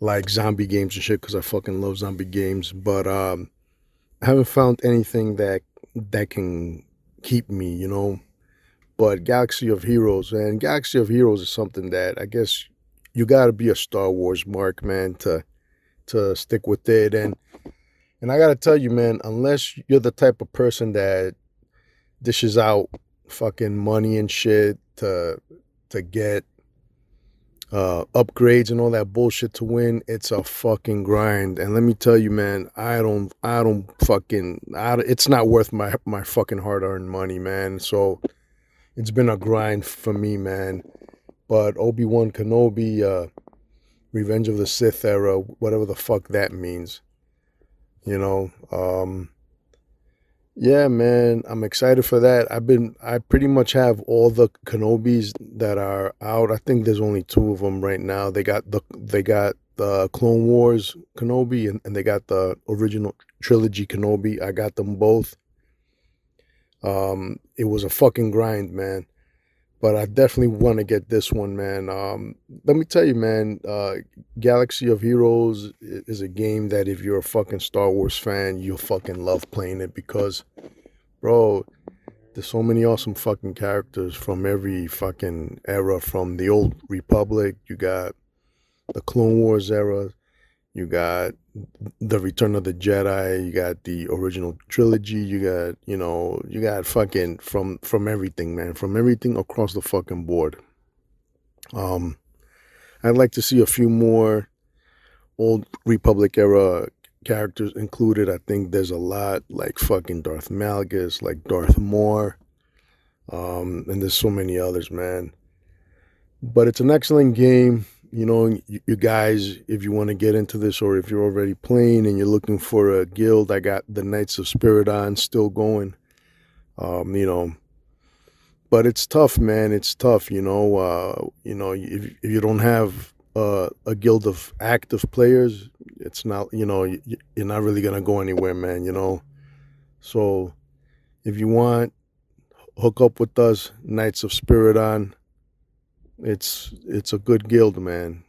like zombie games and shit, because I fucking love zombie games. But um, I haven't found anything that that can keep me, you know. But Galaxy of Heroes and Galaxy of Heroes is something that I guess you got to be a Star Wars mark, man, to to stick with it. And and I got to tell you, man, unless you're the type of person that dishes out fucking money and shit to to get uh upgrades and all that bullshit to win it's a fucking grind. And let me tell you man i don't i don't fucking I, it's not worth my my fucking hard-earned money man. So it's been a grind for me man. But obi-wan kenobi uh revenge of the sith era whatever the fuck that means you know um yeah, man, I'm excited for that. I've been, I pretty much have all the Kenobis that are out. I think there's only two of them right now. They got the, they got the Clone Wars Kenobi and, and they got the original trilogy Kenobi. I got them both. Um, it was a fucking grind, man. But I definitely want to get this one, man. Um, let me tell you, man. Uh, Galaxy of Heroes is a game that if you're a fucking Star Wars fan, you'll fucking love playing it because, bro, there's so many awesome fucking characters from every fucking era. From the old Republic, you got the Clone Wars era, you got the Return of the Jedi, you got the original trilogy, you got, you know, you got fucking from from everything, man, from everything across the fucking board. Um I'd like to see a few more old Republic era characters included. I think there's a lot like fucking Darth Malgus, like Darth Maul. Um and there's so many others, man. But it's an excellent game you know, you, guys, if you want to get into this or if you're already playing and you're looking for a guild, I got the Knights of Spiridon still going. Um, you know, but it's tough, man. It's tough, you know. Uh, you know, if, if you don't have uh, a guild of active players, it's not, you know, you're not really gonna go anywhere, man. You know, so if you want, hook up with us, Knights of Spiridon it's it's a good guild, man.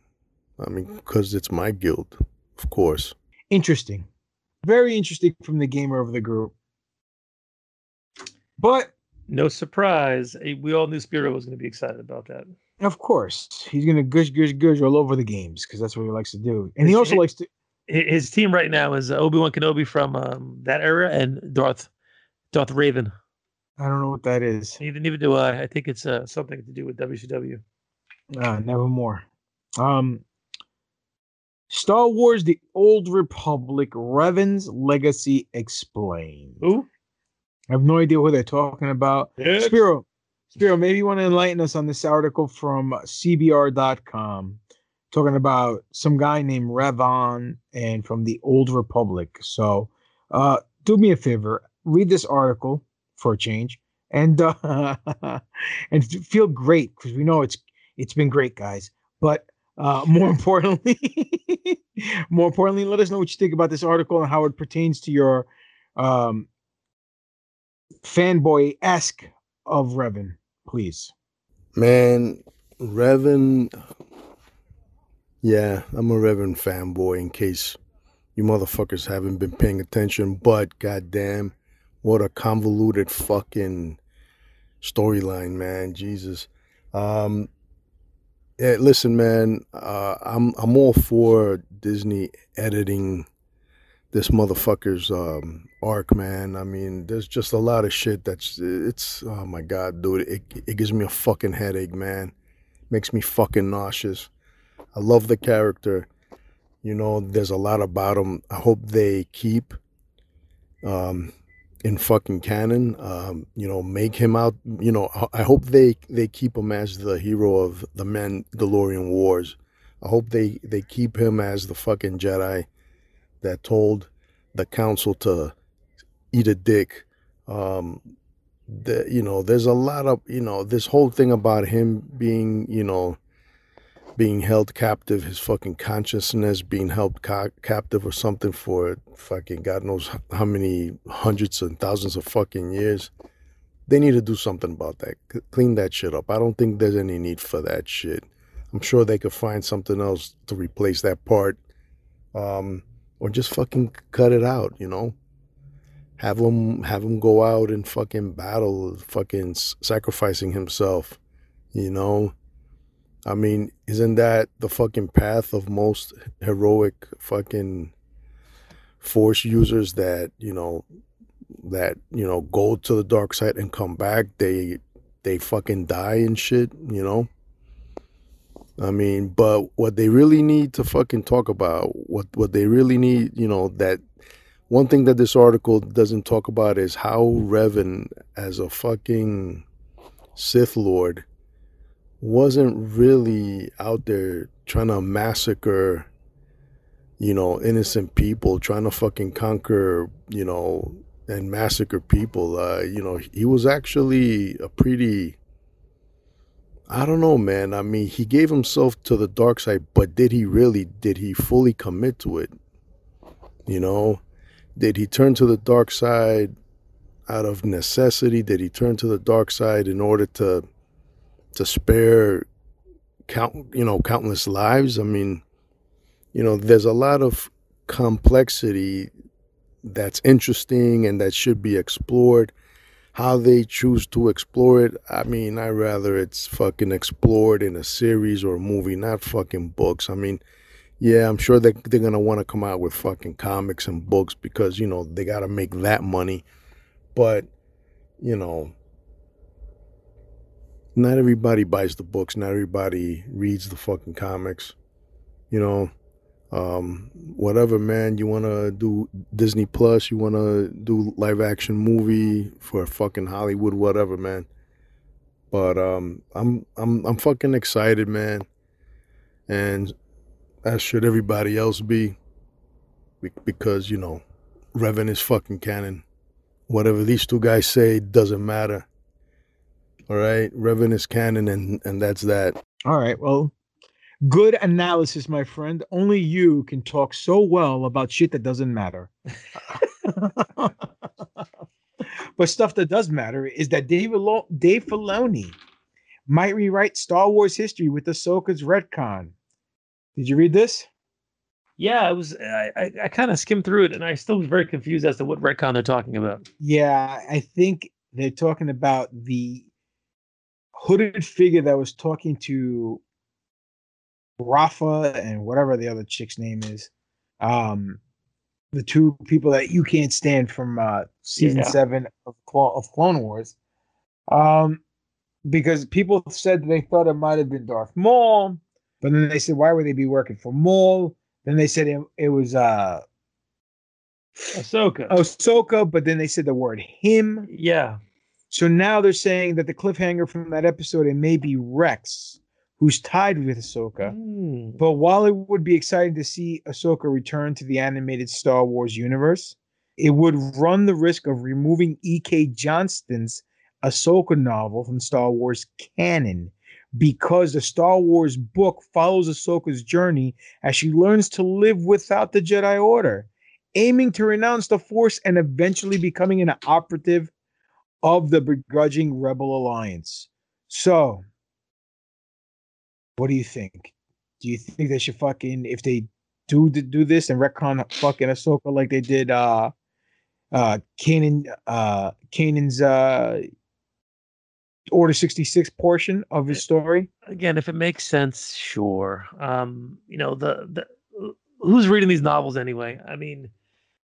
I mean, because it's my guild, of course. Interesting, very interesting from the gamer of the group. But no surprise, eh, we all knew Spiro was going to be excited about that. Of course, he's going to gush, gush, gush all over the games because that's what he likes to do, and he also likes to. His team right now is Obi Wan Kenobi from um, that era and Darth Darth Revan. I don't know what that is. Neither, neither do I. I think it's uh, something to do with WCW. Uh, nevermore. Um, Star Wars: The Old Republic, Revan's Legacy Explained. Who? I have no idea what they're talking about. Yeah. Spiro, Spiro, maybe you want to enlighten us on this article from CBR.com talking about some guy named Revan and from the Old Republic. So, uh, do me a favor, read this article for a change, and uh, (laughs) and feel great because we know it's it's been great, guys. But uh, (laughs) more importantly, (laughs) more importantly, let us know what you think about this article and how it pertains to your um, fanboy esque of Revan, please. Man, Revan. Yeah, I'm a Revan fanboy. In case you motherfuckers haven't been paying attention, but goddamn, what a convoluted fucking storyline, man. Jesus. Um, yeah, listen, man. Uh, I'm I'm all for Disney editing this motherfucker's um, arc, man. I mean, there's just a lot of shit that's it's oh my god, dude. It it gives me a fucking headache, man. Makes me fucking nauseous. I love the character. You know, there's a lot about him. I hope they keep um, in fucking canon. Um, you know, make him out. You know, I hope they they keep him as the hero of the Mandalorian Wars. I hope they they keep him as the fucking Jedi that told the council to eat a dick. Um, the, you know, there's a lot of you know this whole thing about him being you know being held captive, his fucking consciousness being held ca- captive or something for fucking God knows how many hundreds and thousands of fucking years. They need to do something about that. C- clean that shit up. I don't think there's any need for that shit. I'm sure they could find something else to replace that part, um, or just fucking cut it out. You know, have him have him go out and fucking battle, fucking sacrificing himself. You know, I mean, isn't that the fucking path of most heroic fucking force users that you know that you know go to the dark side and come back? They they fucking die and shit. You know. I mean, but what they really need to fucking talk about, what what they really need, you know, that one thing that this article doesn't talk about is how Revan, as a fucking Sith Lord, wasn't really out there trying to massacre, you know, innocent people, trying to fucking conquer, you know, and massacre people. Uh, you know, he was actually a pretty I don't know, man. I mean, he gave himself to the dark side, but did he really? Did he fully commit to it? You know, did he turn to the dark side out of necessity? Did he turn to the dark side in order to to spare count, you know, countless lives? I mean, you know, there's a lot of complexity that's interesting and that should be explored how they choose to explore it, I mean, I rather it's fucking explored in a series or a movie, not fucking books. I mean, yeah, I'm sure they're gonna want to come out with fucking comics and books because you know they gotta make that money. But you know, not everybody buys the books. Not everybody reads the fucking comics. You know, um, whatever, man. You want to do Disney Plus? You want to do live action movie for fucking Hollywood? Whatever, man. But um, I'm I'm I'm fucking excited, man, and as should everybody else be, because you know, Revan is fucking canon. Whatever these two guys say doesn't matter. All right, Revan is canon, and and that's that. All right, well, Good analysis, my friend. Only you can talk so well about shit that doesn't matter. (laughs) but stuff that does matter is that Dave, Alo- Dave Filoni might rewrite Star Wars history with Ahsoka's retcon. Did you read this? Yeah, it was. I, I, I kind of skimmed through it, and I still was very confused as to what retcon they're talking about. Yeah, I think they're talking about the hooded figure that was talking to Rafa and whatever the other chick's name is. Um, the two people that you can't stand from uh, season Yeah. seven of, of Clone Wars. Um, because people said they thought it might have been Darth Maul, but then they said, why would they be working for Maul? Then they said it, it was uh, Ahsoka. Ahsoka, but then they said the word him. Yeah. So now they're saying that the cliffhanger from that episode, it may be Rex, who's tied with Ahsoka. Hmm. But while it would be exciting to see Ahsoka return to the animated Star Wars universe, it would run the risk of removing E.K. Johnston's Ahsoka novel from Star Wars canon because the Star Wars book follows Ahsoka's journey as she learns to live without the Jedi Order, aiming to renounce the Force and eventually becoming an operative of the begrudging Rebel Alliance. So, what do you think? Do you think they should fucking if they do do this and retcon fucking Ahsoka like they did uh uh Kanan uh Kanan's uh Order 66 portion of his story? Again, if it makes sense, sure. Um, you know, the the who's reading these novels anyway? I mean,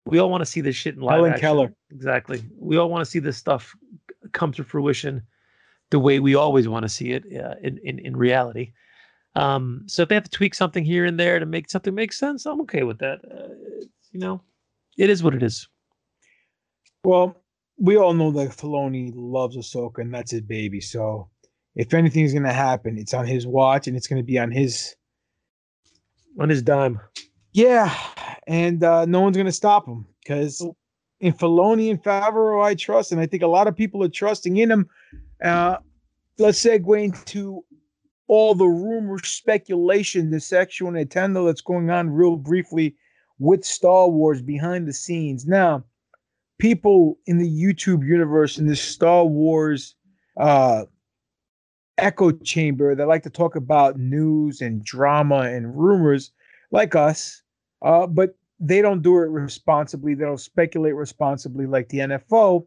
we all want to see this shit in live Helen action. Keller. Exactly. We all want to see this stuff come to fruition the way we always want to see it uh, in, in in reality. Um, so if they have to tweak something here and there to make something make sense, I'm okay with that. Uh, you know, it is what it is. Well, we all know that Filoni loves Ahsoka and that's his baby. So if anything's gonna happen, it's on his watch and it's gonna be on his on his dime. Yeah, and uh, no one's gonna stop him because in Filoni and Favreau, I trust, and I think a lot of people are trusting in him. Uh, let's segue into all the rumor, speculation, the sexual Nintendo that's going on real briefly with Star Wars behind the scenes. Now, people in the YouTube universe in this Star Wars uh, echo chamber that like to talk about news and drama and rumors like us, uh, but they don't do it responsibly. They don't speculate responsibly like the NFO.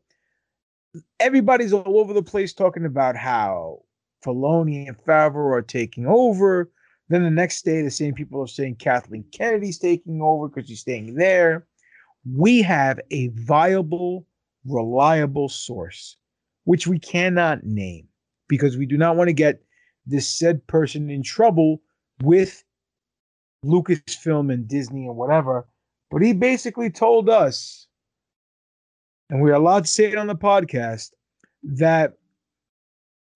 Everybody's all over the place talking about how Filoni and Favreau are taking over. Then the next day, the same people are saying Kathleen Kennedy's taking over because she's staying there. We have a viable, reliable source, which we cannot name because we do not want to get this said person in trouble with Lucasfilm and Disney and whatever. But he basically told us, and we're allowed to say it on the podcast, that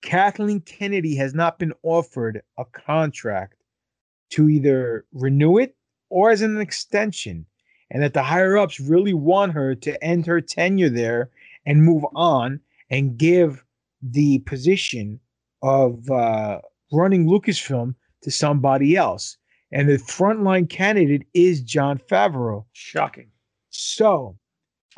Kathleen Kennedy has not been offered a contract to either renew it or as an extension, and that the higher ups really want her to end her tenure there and move on and give the position of uh, running Lucasfilm to somebody else. And the frontline candidate is Jon Favreau. Shocking. So,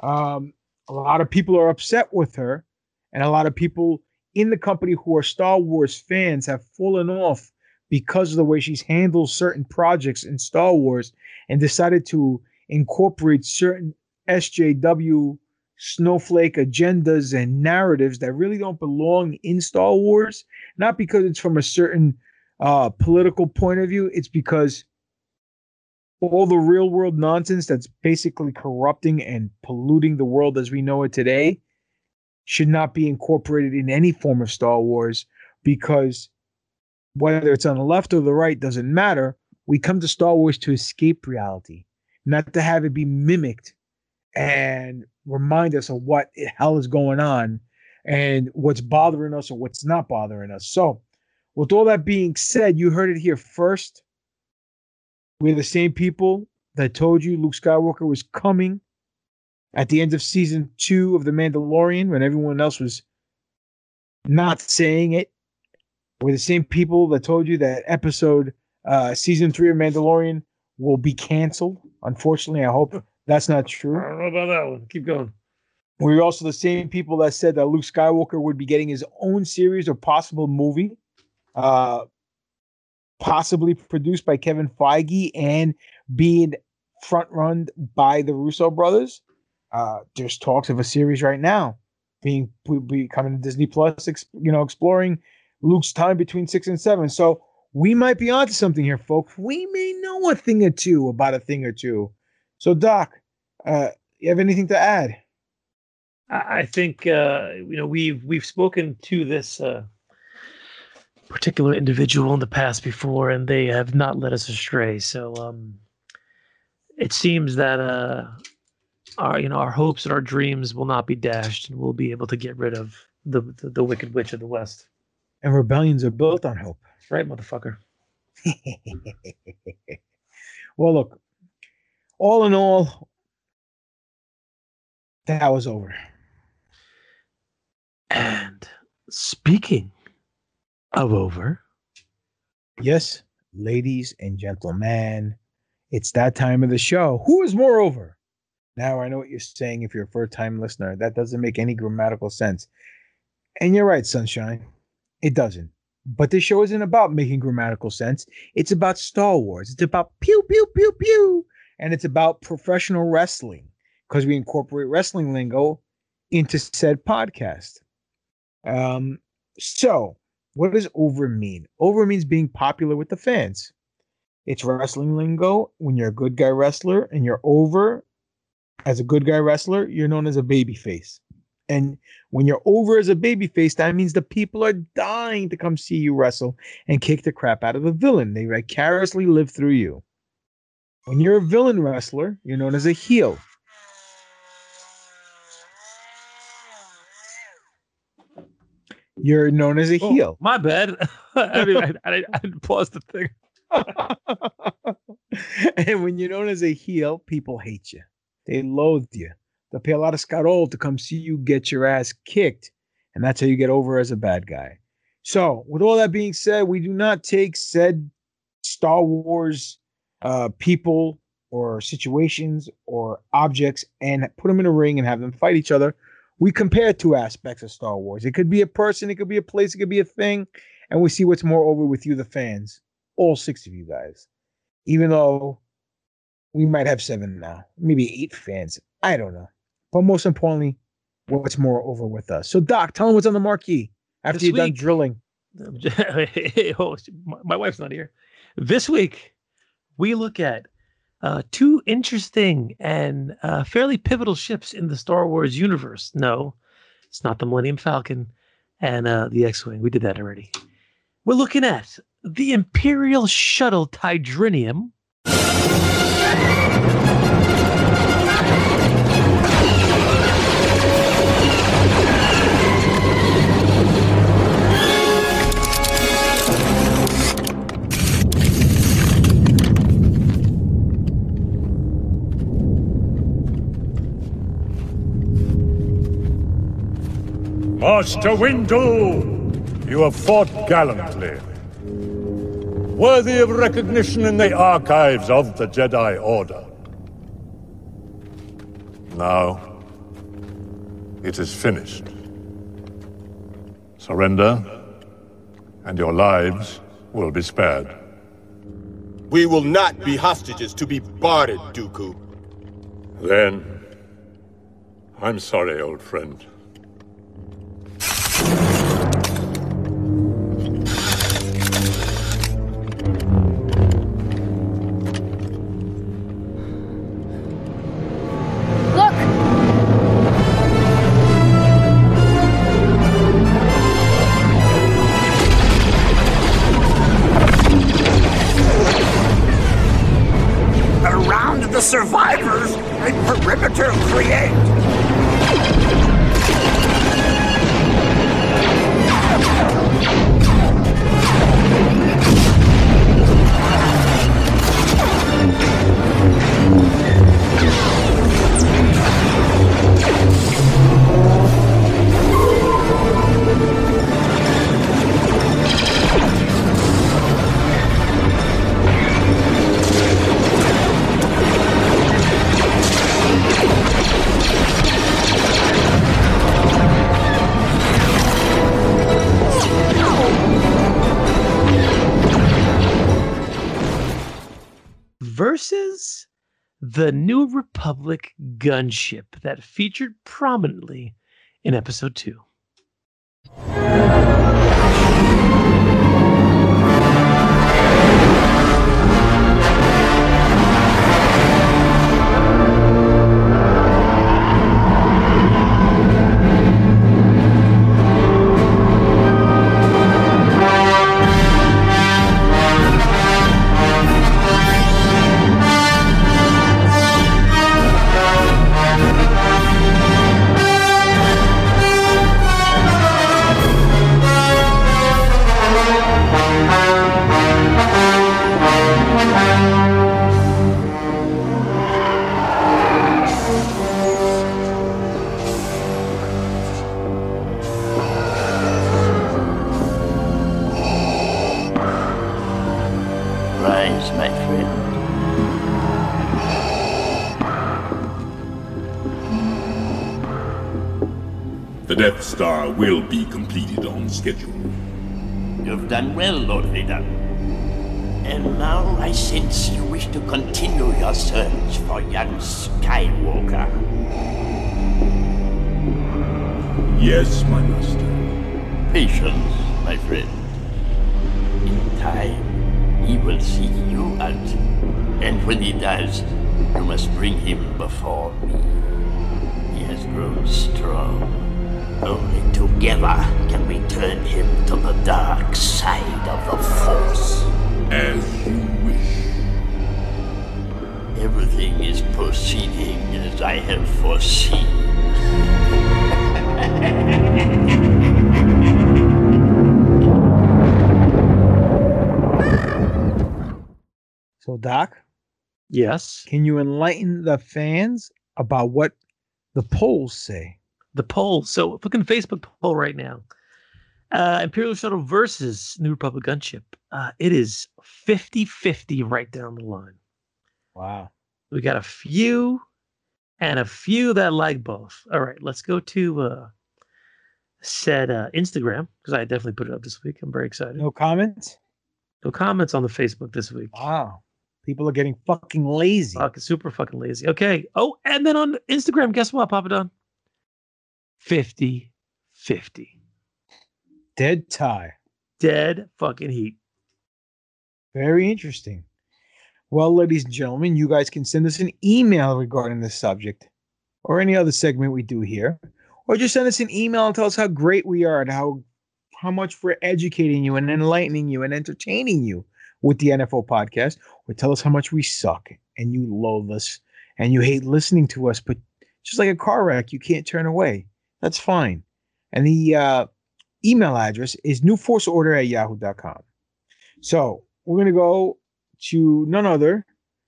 um, a lot of people are upset with her, and a lot of people in the company who are Star Wars fans have fallen off because of the way she's handled certain projects in Star Wars and decided to incorporate certain SJW snowflake agendas and narratives that really don't belong in Star Wars. Not because it's from a certain uh, political point of view, it's because all the real world nonsense that's basically corrupting and polluting the world as we know it today should not be incorporated in any form of Star Wars because whether it's on the left or the right doesn't matter. We come to Star Wars to escape reality, not to have it be mimicked and remind us of what hell is going on and what's bothering us or what's not bothering us. So, with all that being said, you heard it here first. We're the same people that told you Luke Skywalker was coming at the end of season two of The Mandalorian when everyone else was not saying it. We're the same people that told you that episode uh, season three of Mandalorian will be canceled. Unfortunately, I hope (laughs) that's not true. I don't know about that one. Keep going. We're also the same people that said that Luke Skywalker would be getting his own series or possible movie, uh, possibly produced by Kevin Feige and being front run by the Russo brothers. Uh, there's talks of a series right now being be coming to Disney Plus, you know, exploring Luke's time between six and seven. So we might be onto something here, folks. We may know a thing or two about a thing or two. So, Doc, uh, you have anything to add? I think uh, you know we've we've spoken to this uh, particular individual in the past before, and they have not led us astray. So um, it seems that uh, our you know our hopes and our dreams will not be dashed, and we'll be able to get rid of the the, the wicked witch of the west. And rebellions are built on hope. Right, motherfucker. (laughs) well, look. All in all, that was over. And speaking of over, yes, ladies and gentlemen, it's that time of the show. Who is moreover? Now I know what you're saying if you're a first time listener. That doesn't make any grammatical sense. And you're right, Sunshine. It doesn't. But this show isn't about making grammatical sense. It's about Star Wars. It's about pew, pew, pew, pew. And it's about professional wrestling because we incorporate wrestling lingo into said podcast. Um, so what does over mean? Over means being popular with the fans. It's wrestling lingo. When you're a good guy wrestler and you're over as a good guy wrestler, you're known as a baby face. And when you're over as a baby face, that means the people are dying to come see you wrestle and kick the crap out of the villain. They vicariously live through you. When you're a villain wrestler, you're known as a heel. You're known as a oh, heel. My bad. (laughs) I mean, I, I, I paused the thing. (laughs) and when you're known as a heel, people hate you. They loathe you. They'll pay a lot of scarol to come see you get your ass kicked. And that's how you get over as a bad guy. So, with all that being said, we do not take said Star Wars uh, people or situations or objects and put them in a ring and have them fight each other. We compare two aspects of Star Wars. It could be a person, it could be a place, it could be a thing, and we see what's more over with you, the fans, all six of you guys. Even though we might have seven now, maybe eight fans. I don't know. But most importantly, what's more over with us. So, Doc, tell them what's on the marquee after This you're done drilling. (laughs) oh, my wife's not here. This week, we look at uh, two interesting and uh, fairly pivotal ships in the Star Wars universe. No, it's not the Millennium Falcon and uh, the X Wing. We did that already. We're looking at the Imperial Shuttle Tidrinium. Master Windu, you have fought gallantly. Worthy of recognition in the archives of the Jedi Order. Now, it is finished. Surrender, and your lives will be spared. We will not be hostages to be bartered, Dooku. Then, I'm sorry, old friend. Gunship that featured prominently in episode 2. Schedule. You've done well, Lord Vader. And now I sense you wish to continue your search for young Skywalker. Yes, my master. Patience, my friend. In time, he will seek you out. And when he does, you must bring him before me. He has grown strong. Only together can we turn him to the dark side of the Force. As you wish. Everything is proceeding as I have foreseen. (laughs) So, Doc, Yes. can you enlighten the fans about what the polls say? The poll. So in Facebook poll right now. Uh, Imperial Shuttle versus New Republic gunship. Uh, it is 50 50 right down the line. Wow. We got a few and a few that like both. All right, let's go to uh, said uh, Instagram because I definitely put it up this week. I'm very excited. No comments? No comments on the Facebook this week. Wow. People are getting fucking lazy. Fucking super fucking lazy. Okay. Oh, and then on Instagram, guess what, Papa Don? 50 50. Dead tie. Dead fucking heat. Very interesting. Well, ladies and gentlemen, you guys can send us an email regarding this subject or any other segment we do here, or just send us an email and tell us how great we are and how how much we're educating you and enlightening you and entertaining you with the NFO podcast, or tell us how much we suck and you loathe us and you hate listening to us, but just like a car wreck, you can't turn away. That's fine. And the uh, email address is newforceorder at yahoo.com. So we're going to go to none other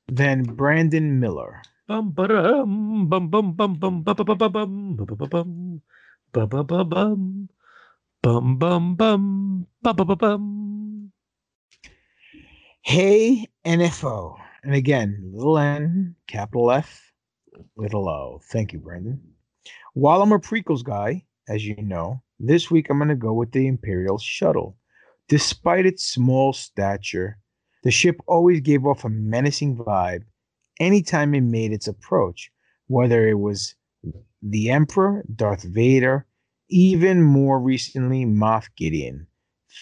than Brandon Miller. Hey NFO. And again, little N, capital F, little O. Thank you, Brandon. While I'm a prequels guy, as you know, this week I'm going to go with the Imperial Shuttle. Despite its small stature, the ship always gave off a menacing vibe anytime it made its approach, whether it was the Emperor, Darth Vader, even more recently, Moff Gideon.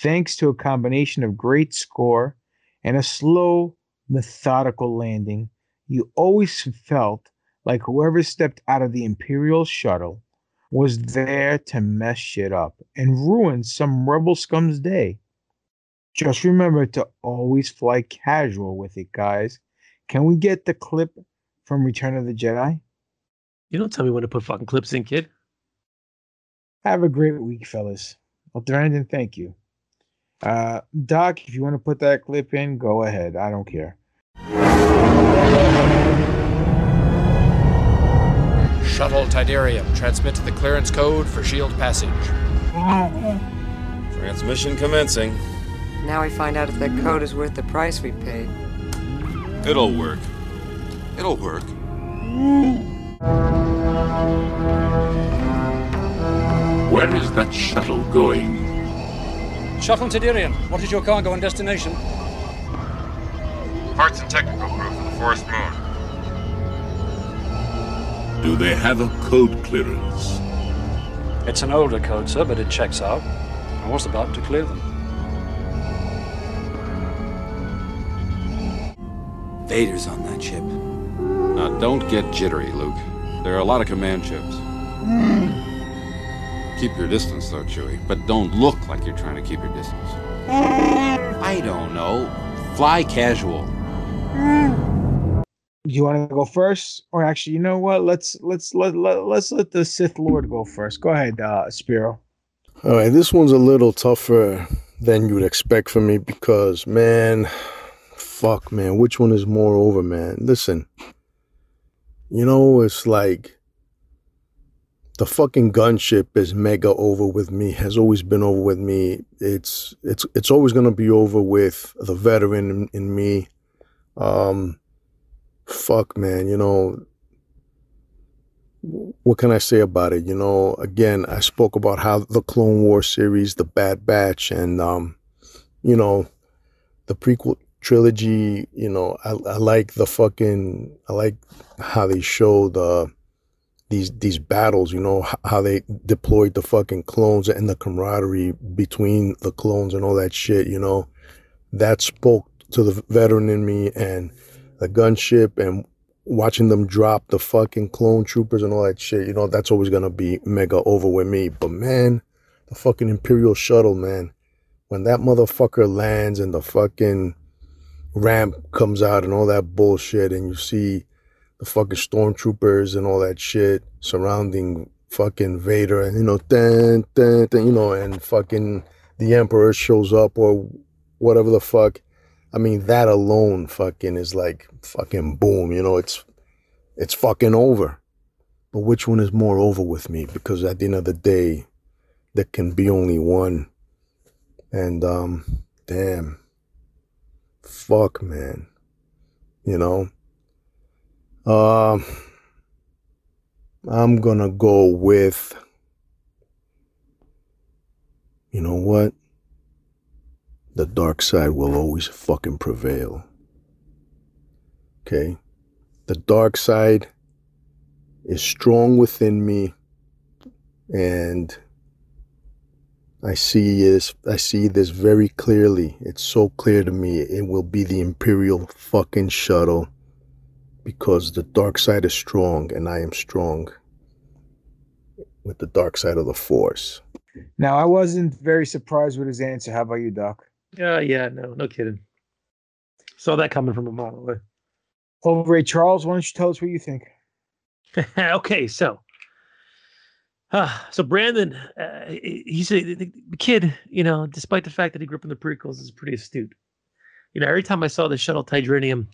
Thanks to a combination of great score and a slow, methodical landing, you always felt like whoever stepped out of the Imperial shuttle was there to mess shit up and ruin some rebel scum's day. Just remember to always fly casual with it, guys. Can we get the clip from Return of the Jedi? You don't tell me when to put fucking clips in, kid. Have a great week, fellas. Well, Brandon, thank you. Uh, Doc, if you want to put that clip in, go ahead. I don't care. Shuttle Tydirium, transmit the clearance code for shield passage. Transmission commencing. Now we find out if that code is worth the price we paid. It'll work. It'll work. Where is that shuttle going? Shuttle Tydirium, what is your cargo and destination? Parts and technical crew for the Forest Moon. Do they have a code clearance? It's an older code, sir, but it checks out. I was about to clear them. Vader's on that ship. Now, don't get jittery, Luke. There are a lot of command ships. Hmm. Keep your distance, though, Chewie. But don't look like you're trying to keep your distance. I don't know. Fly casual. Do you want to go first, or actually, you know what? Let's let's let, let let's let the Sith Lord go first. Go ahead, uh, Spiro. All right, this one's a little tougher than you'd expect from me because, man, fuck, man, which one is more over, man? Listen, you know, it's like the fucking gunship is mega over with me. Has always been over with me. It's it's it's always gonna be over with the veteran in, in me. Um, fuck, man, you know. What can I say about it? You know, again, I spoke about how the Clone War series, the Bad Batch, and um, you know, the prequel trilogy. You know, I, I like the fucking, I like how they show the these these battles. You know, how they deployed the fucking clones and the camaraderie between the clones and all that shit. You know, that spoke to the veteran in me and the gunship and watching them drop the fucking clone troopers and all that shit, you know, that's always gonna be mega over with me. But man, the fucking Imperial shuttle, man, when that motherfucker lands and the fucking ramp comes out and all that bullshit, and you see the fucking stormtroopers and all that shit surrounding fucking Vader, and you know, dun, dun, you know, and fucking the Emperor shows up or whatever the fuck. I mean, that alone fucking is like fucking boom, you know, it's it's fucking over. But which one is more over with me? Because at the end of the day, there can be only one. And um, damn, fuck, man, you know. Um, I'm gonna go with. You know what? The dark side will always fucking prevail. Okay? The dark side is strong within me and I see this I see this very clearly. It's so clear to me it will be the Imperial fucking shuttle because the dark side is strong and I am strong with the dark side of the force. Now, I wasn't very surprised with his answer. How about you, Doc? Yeah, yeah, no, no kidding. Saw that coming from a mile away. Over at Charles, why don't you tell us what you think? (laughs) okay, so uh, so Brandon, uh, he's a the kid, you know, despite the fact that he grew up in the prequels, is pretty astute. You know, every time I saw the shuttle Tidrinium,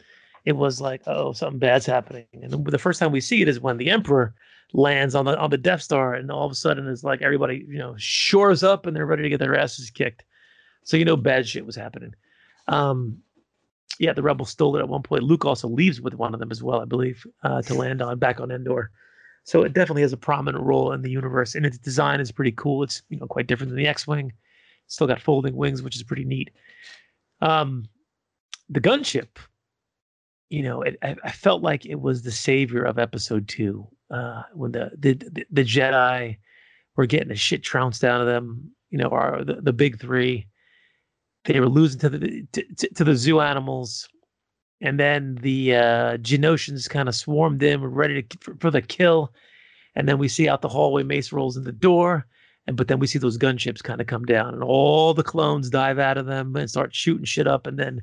it was like, oh, something bad's happening. And the first time we see it is when the Emperor lands on the on the Death Star, and all of a sudden it's like everybody, you know, shores up and they're ready to get their asses kicked. So you know, bad shit was happening. Um, yeah, the rebels stole it at one point. Luke also leaves with one of them as well, I believe, uh, to land on back on Endor. So it definitely has a prominent role in the universe, and its design is pretty cool. It's you know quite different than the X-wing. Still got folding wings, which is pretty neat. Um, the gunship, you know, it, I, I, felt like it was the savior of Episode Two uh, when the, the the the Jedi were getting the shit trounced out of them. You know, our the, the big three. They were losing to the to, to the zoo animals and then the uh, Geonosians kind of swarmed in, ready to, for, for, the kill. And then we see out the hallway, Mace rolls in the door, and but then we see those gunships kind of come down, and all the clones dive out of them and start shooting shit up. And then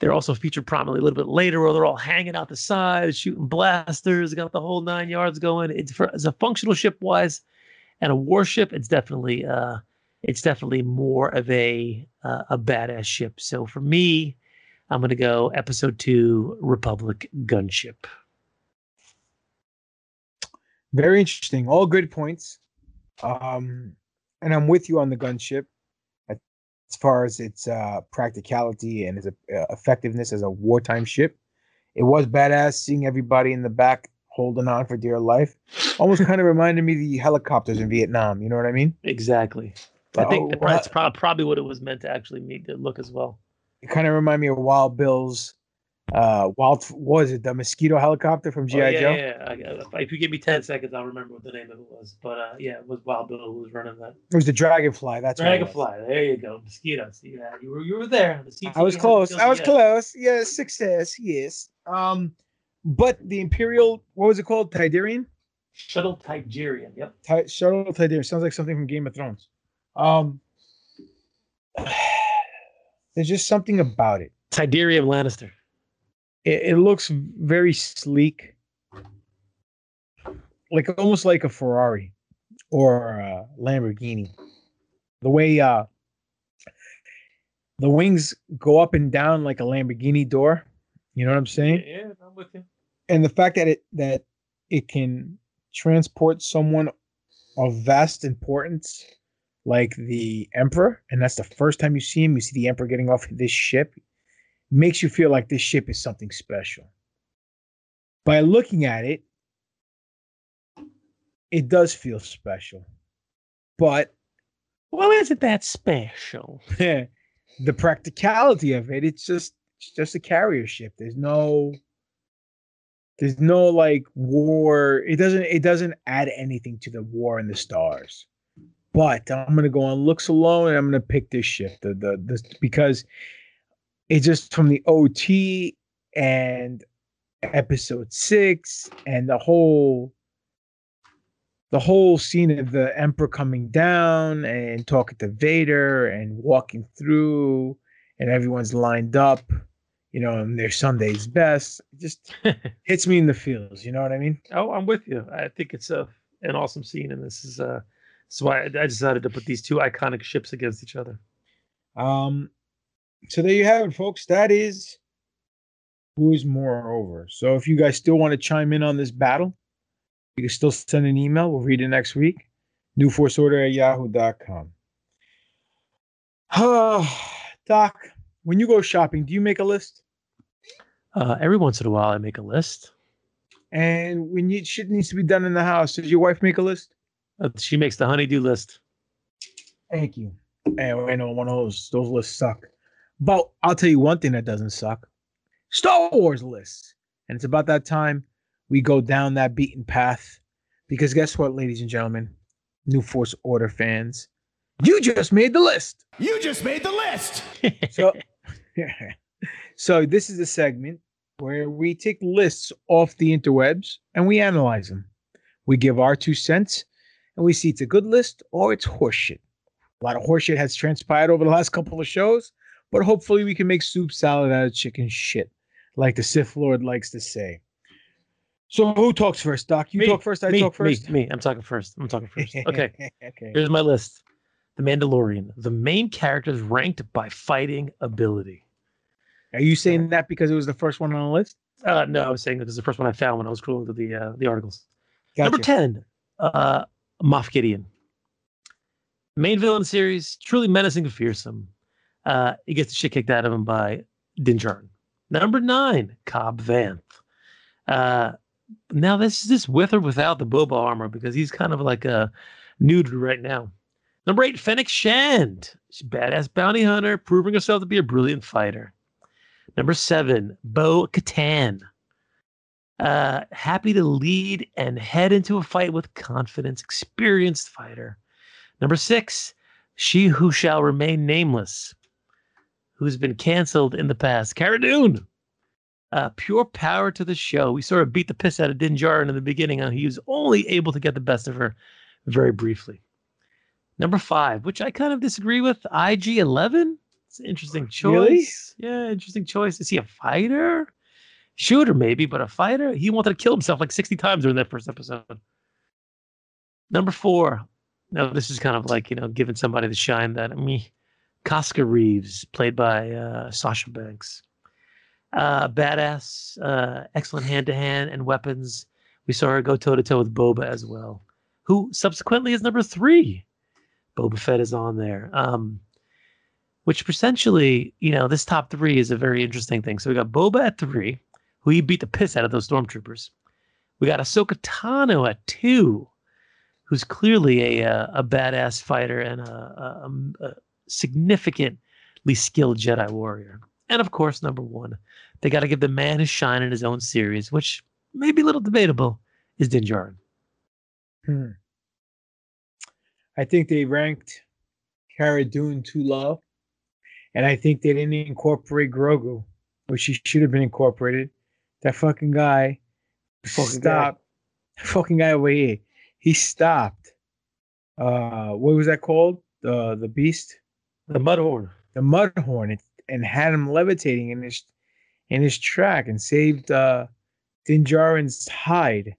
they're also featured prominently a little bit later, where they're all hanging out the side, shooting blasters, got the whole nine yards going. It's for as a functional ship wise, and a warship, it's definitely uh, it's definitely more of a uh, a badass ship. So for me I'm going to go episode two, Republic Gunship. Very interesting. All good points. Um, and I'm with you on the gunship as far as its uh, practicality and its uh, effectiveness as a wartime ship. It was badass seeing everybody in the back holding on for dear life. Almost kind of reminded me of the helicopters in Vietnam. You know what I mean? Exactly. I think oh, that's probably what it was meant to actually make it look as well. It kind of remind me of Wild Bill's uh wild was it the mosquito helicopter from GI oh, yeah, Joe? Yeah, yeah. If you give me ten seconds, I'll remember what the name of it was. But uh, yeah, it was Wild Bill who was running that. It was the Dragonfly. That's Dragonfly. There you go. Mosquito. See that? You were you were there. The I was close. I was close. Yes, success. Yes. Um, but the Imperial. What was it called? Tidarian. Shuttle Tidarian. Yep. Ty- Shuttle Tidarian sounds like something from Game of Thrones. Um. There's just something about it. Tidarium Lannister. It, it looks very sleek, like almost like a Ferrari or a Lamborghini. The way uh, the wings go up and down like a Lamborghini door. You know what I'm saying? Yeah, I'm with you. And the fact that it that it can transport someone of vast importance like the Emperor, and that's the first time you see him. You see the Emperor getting off this ship, makes you feel like this ship is something special. By looking at it, it does feel special, but well, isn't that special? (laughs) the practicality of it, it's just it's just a carrier ship. There's no there's no like war. It doesn't it doesn't add anything to the war in the stars. But I'm gonna go on looks alone, and I'm gonna pick this ship. The the this because it's just from the OT and episode six and the whole the whole scene of the emperor coming down and talking to Vader and walking through and everyone's lined up, you know, and their Sunday's best. It just (laughs) hits me in the feels, you know what I mean? Oh, I'm with you. I think it's a an awesome scene and this is uh so I, I decided to put these two iconic ships against each other. Um, so there you have it, folks. That is who's more over. So if you guys still want to chime in on this battle, you can still send an email. We'll read it next week. New Force Order at yahoo.com. (sighs) Doc, when you go shopping, do you make a list? Uh, every once in a while, I make a list. And when you shit needs to be done in the house, does your wife make a list? Uh, she makes the honeydew list. Thank you. And I know one of those those lists suck. But I'll tell you one thing that doesn't suck: Star Wars lists. And it's about that time we go down that beaten path. Because guess what, ladies and gentlemen, New Force Order fans, you just made the list. You just made the list. (laughs) so, (laughs) so this is a segment where we take lists off the interwebs and we analyze them. We give our two cents and we see it's a good list or it's horseshit. A lot of horseshit has transpired over the last couple of shows, but hopefully we can make soup salad out of chicken shit, like the Sith Lord likes to say. So who talks first, Doc? You Me, talk first. I me, talk first. Me, me. I'm talking first. I'm talking first. (laughs) Okay. okay. Here's my list. The Mandalorian. The main characters ranked by fighting ability. Are you saying that because it was the first one on the list? Uh, no, I was saying that this is the first one I found when I was scrolling through the uh, the articles. Gotcha. Number ten, uh, Moff Gideon. Main villain series, truly menacing and fearsome. Uh, he gets the shit kicked out of him by Din. Number nine, Cobb Vanth. Uh, now this is this with or without the Boba armor because he's kind of like a nude right now. Number eight, Fennec Shand. She's badass bounty hunter, proving herself to be a brilliant fighter. Number seven, Bo Katan. Uh, happy to lead and head into a fight with confidence, experienced fighter. Number six, she who shall remain nameless, who's been canceled in the past. Cara Dune. Uh, pure power to the show. We sort of beat the piss out of Din Djarin in the beginning, and he was only able to get the best of her very briefly. Number five, which I kind of disagree with, IG Eleven. It's an interesting choice. Really? Yeah, interesting choice. Is he a fighter? Shooter, maybe, but a fighter? He wanted to kill himself like 60 times during that first episode. Number four. Now, this is kind of like, you know, giving somebody the shine that I me. Koska Reeves, played by uh, Sasha Banks. Uh, badass, uh, excellent hand to hand and weapons. We saw her go toe to toe with Boba as well, who subsequently is number three. Boba Fett is on there. Um, which essentially, you know, this top three is a very interesting thing. So we got Boba at three, who he beat the piss out of those stormtroopers. We got Ahsoka Tano at two, who's clearly a a, a badass fighter and a, a, a significantly skilled Jedi warrior. And of course, number one, they got to give the man his shine in his own series, which may be a little debatable, is Din Djarin. Hmm. I think they ranked Cara Dune too low. And I think they didn't incorporate Grogu, which he should have been incorporated. That fucking guy Fucking stopped. (laughs) Fucking guy over here. He stopped. Uh, what was that called? The the beast, The Mudhorn. the Mudhorn, and, and had him levitating in his in his track and saved uh, Din Djarin's hide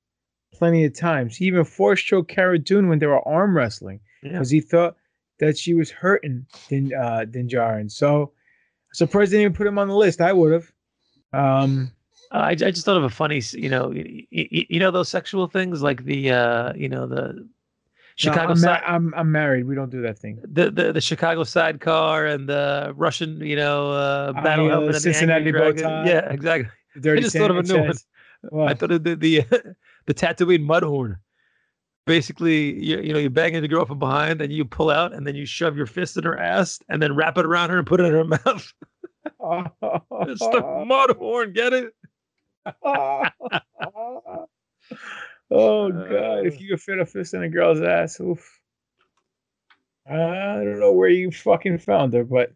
plenty of times. He even forced choked Cara Dune when they were arm wrestling Yeah. because he thought that she was hurting Din, uh, Din Djarin. So I'm surprised they didn't even put him on the list. I would have. Um, Uh, I, I just thought of a funny, you know, you, you know those sexual things like the, uh, you know, the Chicago no, I'm, side, I'm I'm married. We don't do that thing. the, the the Chicago sidecar and the Russian, you know, uh, Ah, battle helmet, the and Cincinnati bow tie. Yeah, exactly. I just thought of a new one. Sanchez. What? I thought of the the (laughs) the Tatooine Mudhorn. Basically, you, you know, you bang into the girl from behind, and you pull out, and then you shove your fist in her ass, and then wrap it around her and put it in her (laughs) mouth. (laughs) it's the Mudhorn. Get it? Oh (laughs) god! If you could fit a fist in a girl's ass, oof. I don't know where you fucking found her, but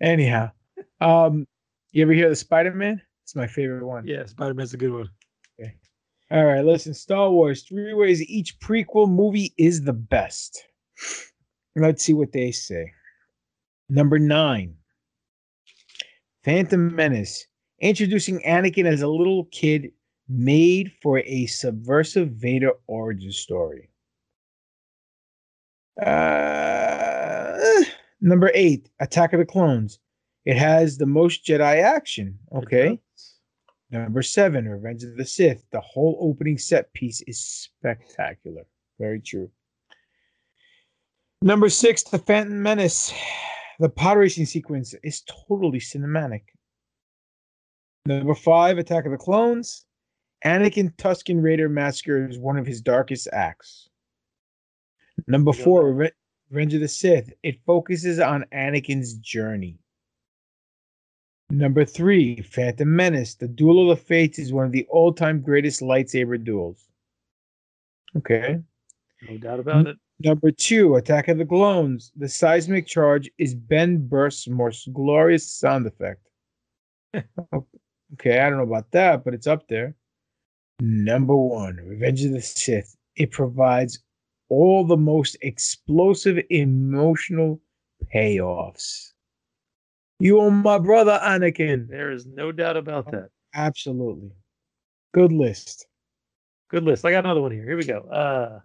anyhow, um, you ever hear the Spider Man? It's my favorite one. Yeah, Spider Man's a good one. Okay. All right, listen. Star Wars: Three ways each prequel movie is the best. Let's see what they say. Number nine. Phantom Menace, introducing Anakin as a little kid, made for a subversive Vader origin story. Uh, number eight, Attack of the Clones. It has the most Jedi action. Okay. Number seven, Revenge of the Sith. The whole opening set piece is spectacular. Very true. Number six, The Phantom Menace. (sighs) the pod racing sequence is totally cinematic. Number five, Attack of the Clones. Anakin Tusken Raider Massacre is one of his darkest acts. Number four, Reve- Revenge of the Sith. It focuses on Anakin's journey. Number three, Phantom Menace. The Duel of the Fates is one of the all time greatest lightsaber duels. Okay. No doubt about it. Number two, Attack of the Clones. The seismic charge is Ben Burtt's most glorious sound effect. (laughs) okay, I don't know about that, but it's up there. Number one, Revenge of the Sith. It provides all the most explosive emotional payoffs. You are my brother, Anakin. There is no doubt about that. Absolutely. Good list. Good list. I got another one here. Here we go. Uh,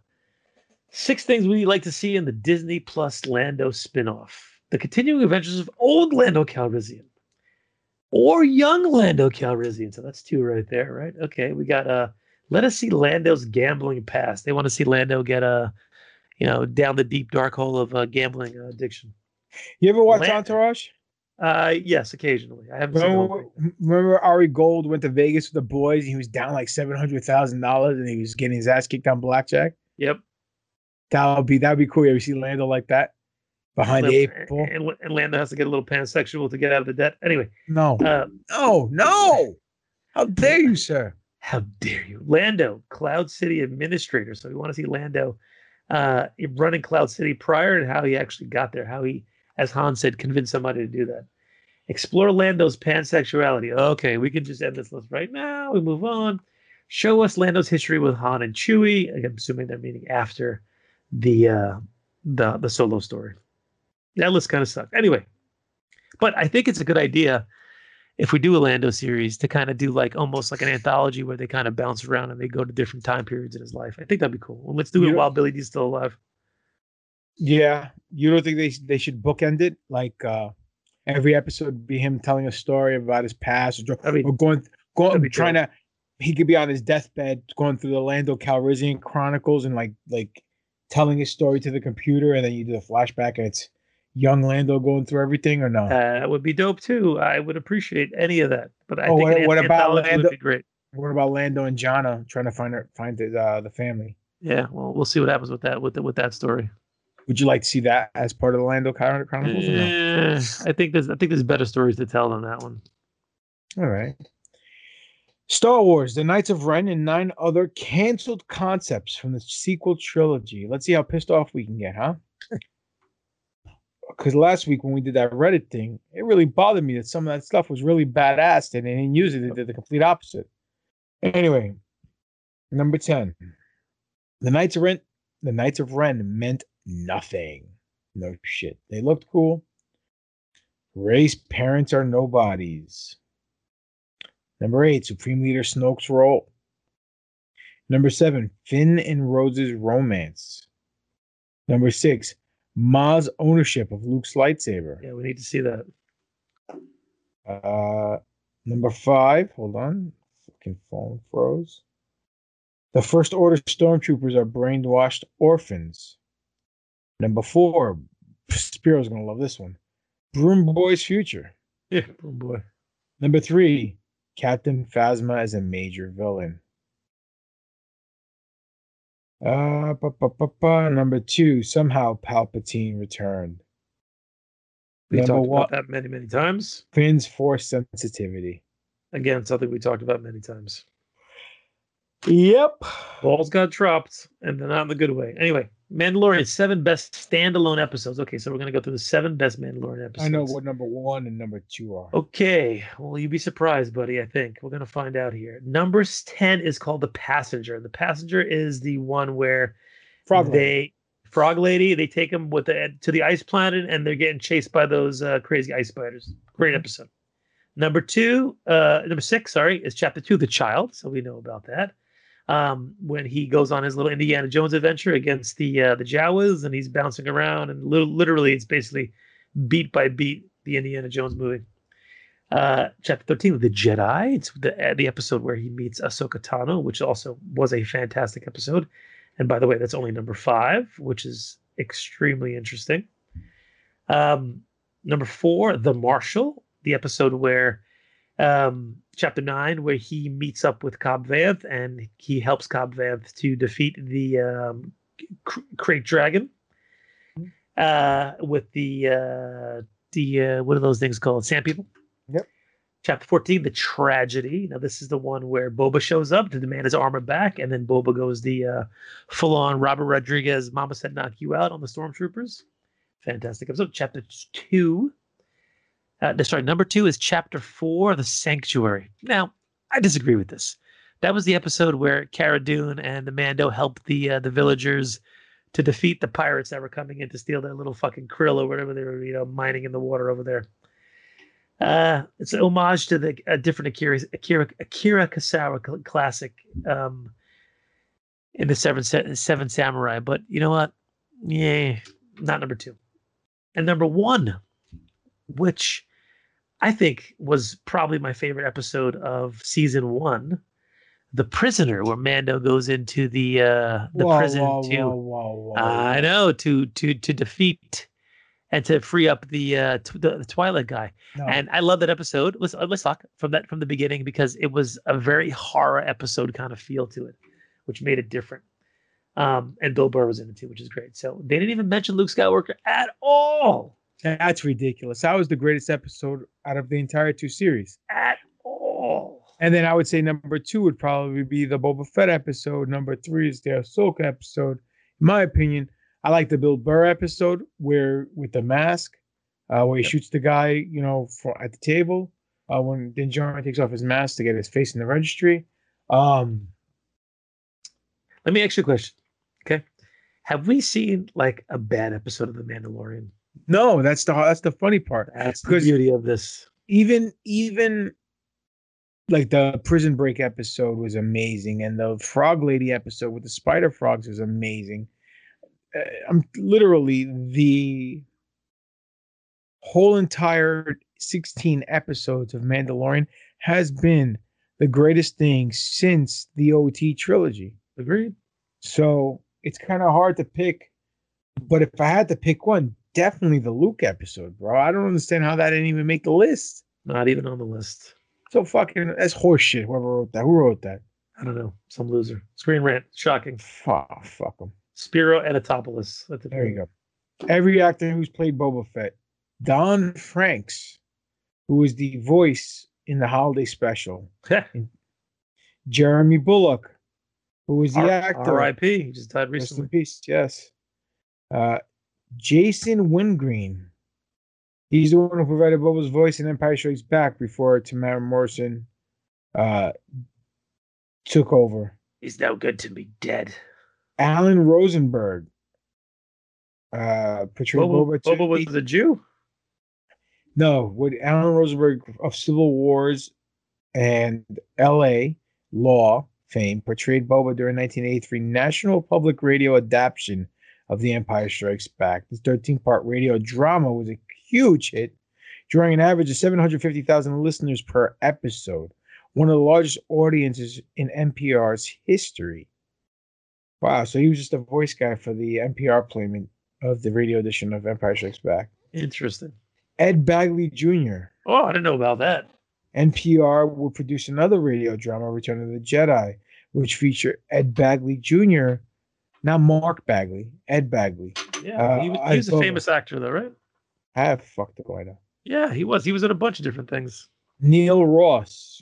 six things we like to see in the Disney Plus Lando spinoff: the continuing adventures of old Lando Calrissian or young Lando Calrissian. So that's two right there, right? Okay, we got uh, let us see Lando's gambling past. They want to see Lando get a, you know, down the deep dark hole of uh, gambling uh, addiction. You ever watch Entourage? Uh, yes, occasionally. I haven't seen the whole Remember, remember Ari Gold went to Vegas with the boys and he was down like seven hundred thousand dollars and he was getting his ass kicked on blackjack. Yep. That would be that would be cool. You ever see Lando like that behind the eight ball? and, and Lando has to get a little pansexual to get out of the debt. Anyway, No, uh, no, no! How dare you, sir? How dare you? Lando, Cloud City administrator. So we want to see Lando uh, running Cloud City prior and how he actually got there, how he, as Han said, convinced somebody to do that. Explore Lando's pansexuality. Okay, we can just end this list right now. We move on. Show us Lando's history with Han and Chewie. I'm assuming they're meeting after the uh, the the solo story. That list kind of sucked. Anyway, but I think it's a good idea if we do a Lando series to kind of do like almost like an anthology where they kind of bounce around and they go to different time periods in his life. I think that'd be cool. Well, let's do it while Billy Dee's still alive. Yeah, you don't think they they should bookend it like uh every episode be him telling a story about his past or, dr- That'd or going going trying to he could be on his deathbed going through the Lando Calrissian Chronicles and like like telling his story to the computer and then you do the flashback and it's young Lando going through everything or no? That would be dope too. I would appreciate any of that. But I Oh, think what- what about Lando- would be great. What about Lando and Jannah trying to find her find his, uh, the family? Yeah, well, we'll see what happens with that with the, with that story. Would you like to see that as part of the Lando Chron- Chronicles? or no? Eh, I think there's I think there's better stories to tell than that one. All right. Star Wars: The Knights of Ren and nine other canceled concepts from the sequel trilogy. Let's see how pissed off we can get, huh? (laughs) Because last week when we did that Reddit thing, it really bothered me that some of that stuff was really badass and they didn't use it. They did the complete opposite. Anyway, number ten, the Knights of Ren. The Knights of Ren meant nothing. No shit. They looked cool. Rey's parents are nobodies. Number eight, Supreme Leader Snoke's role. Number seven, Finn and Rose's romance. Number six, Ma's ownership of Luke's lightsaber. Yeah, we need to see that. Uh, number five, hold on, fucking phone froze. The First Order stormtroopers are brainwashed orphans. Number four, Spiro's gonna love this one. Broom Boy's future. Yeah, oh boy. Number three, Captain Phasma is a major villain. Uh, ba, ba, ba, ba. number two, somehow Palpatine returned. We Number talked one, about that many, many times. Finn's force sensitivity. Again, something we talked about many times. Yep. Balls got dropped, and they're not in the good way. Anyway, Mandalorian seven best standalone episodes. Okay, so we're gonna go through the seven best Mandalorian episodes. I know what number one and number two are. Okay, well, you'd be surprised, buddy. I think we're gonna find out here. Number ten is called the Passenger. The Passenger is the one where Frog Lady. they Frog Lady. They take them with the to the ice planet, and they're getting chased by those uh, crazy ice spiders. Great episode. Number two, uh, number six, sorry, is chapter two, the child. So we know about that. Um, when he goes on his little Indiana Jones adventure against the uh, the Jawas, and he's bouncing around, and li- literally, it's basically beat by beat the Indiana Jones movie. Uh, chapter thirteen, the Jedi. It's the uh, the episode where he meets Ahsoka Tano, which also was a fantastic episode. And by the way, that's only number five, which is extremely interesting. Um, number four, The Marshal, the episode where um, chapter nine, where he meets up with Cobb Vanth and he helps Cobb Vanth to defeat the um, Krayt Dragon uh, with the uh, the uh, what are those things called? Sand people. Yep. Chapter 14, the tragedy. Now, this is the one where Boba shows up to demand his armor back, and then Boba goes the uh, full on Robert Rodriguez, Mama said knock you out on the stormtroopers. Fantastic episode. Chapter two. Uh, sorry, number two is chapter four, the sanctuary. Now, I disagree with this. That was the episode where Cara Dune and the Mando helped the uh, the villagers to defeat the pirates that were coming in to steal their little fucking krill or whatever they were, you know, mining in the water over there. Uh, it's an homage to the a different Akira Akira Akira Kurosawa cl- classic um, in the Seven Seven Samurai. But you know what? Yeah, not number two, and number one, which I think was probably my favorite episode of season one, the prisoner, where Mando goes into the uh, the Whoa, prison whoa, to whoa. I know to to to defeat and to free up the uh t- the, the Twilight guy. No. And I love that episode. Let's uh, let's talk from that from the beginning because it was a very horror episode kind of feel to it, which made it different. Um, and Bill Burr was in it too, which is great. So they didn't even mention Luke Skywalker at all. That's ridiculous. That was the greatest episode out of the entire two series. At all. And then I would say number two would probably be the Boba Fett episode. Number three is the Ahsoka episode. In my opinion, I like the Bill Burr episode where with the mask, uh, where he shoots the guy, you know, for, at the table. Uh, when Din Djarin takes off his mask to get his face in the registry. Um, Let me ask you a question. Okay. Have we seen like a bad episode of The Mandalorian? No, that's the that's the funny part. That's the beauty of this. even even like the prison break episode was amazing and the frog lady episode with the spider frogs was amazing uh, i'm literally the whole entire 16 episodes of mandalorian has been the greatest thing since the ot trilogy Agreed. so it's kind of hard to pick but if i had to pick one definitely the luke episode bro i don't understand how that didn't even make the list Not even on the list. so fucking that's horseshit. Whoever wrote that, who wrote that? I don't know. Some loser. Screen rant. Shocking. Fuck, fuck them. Spiro Anatopoulos. It. There you go. Every actor who's played Boba Fett, Don Francks, who was the voice in the holiday special, (laughs) Jeremy Bulloch, who was the R- actor. R.I.P. He just died Rest in recently. peace. Yes. Uh, Jason Wingreen. He's the one who provided Boba's voice in Empire Strikes Back before Temuera Morrison uh, took over. He's no good to me dead. Alan Rosenberg uh, portrayed Boba, Boba. too. Boba was a Jew. No, what Alan Rosenberg of Civil Wars and L.A. Law fame portrayed Boba during 1983 National Public Radio adaptation of The Empire Strikes Back. This 13-part radio drama was a huge hit, drawing an average of 750,000 listeners per episode, one of the largest audiences in NPR's history. Wow, so he was just a voice guy for the NPR playment of the radio edition of Empire Strikes Back. Interesting. Ed Begley Jr. Oh, I didn't know about that. NPR will produce another radio drama, Return of the Jedi, which feature Ed Begley Jr., not Mark Bagley, Ed Begley. Yeah, Uh, he was, he was a famous actor, though, right? I have fucked the up. Yeah, he was. He was in a bunch of different things. Neil Ross,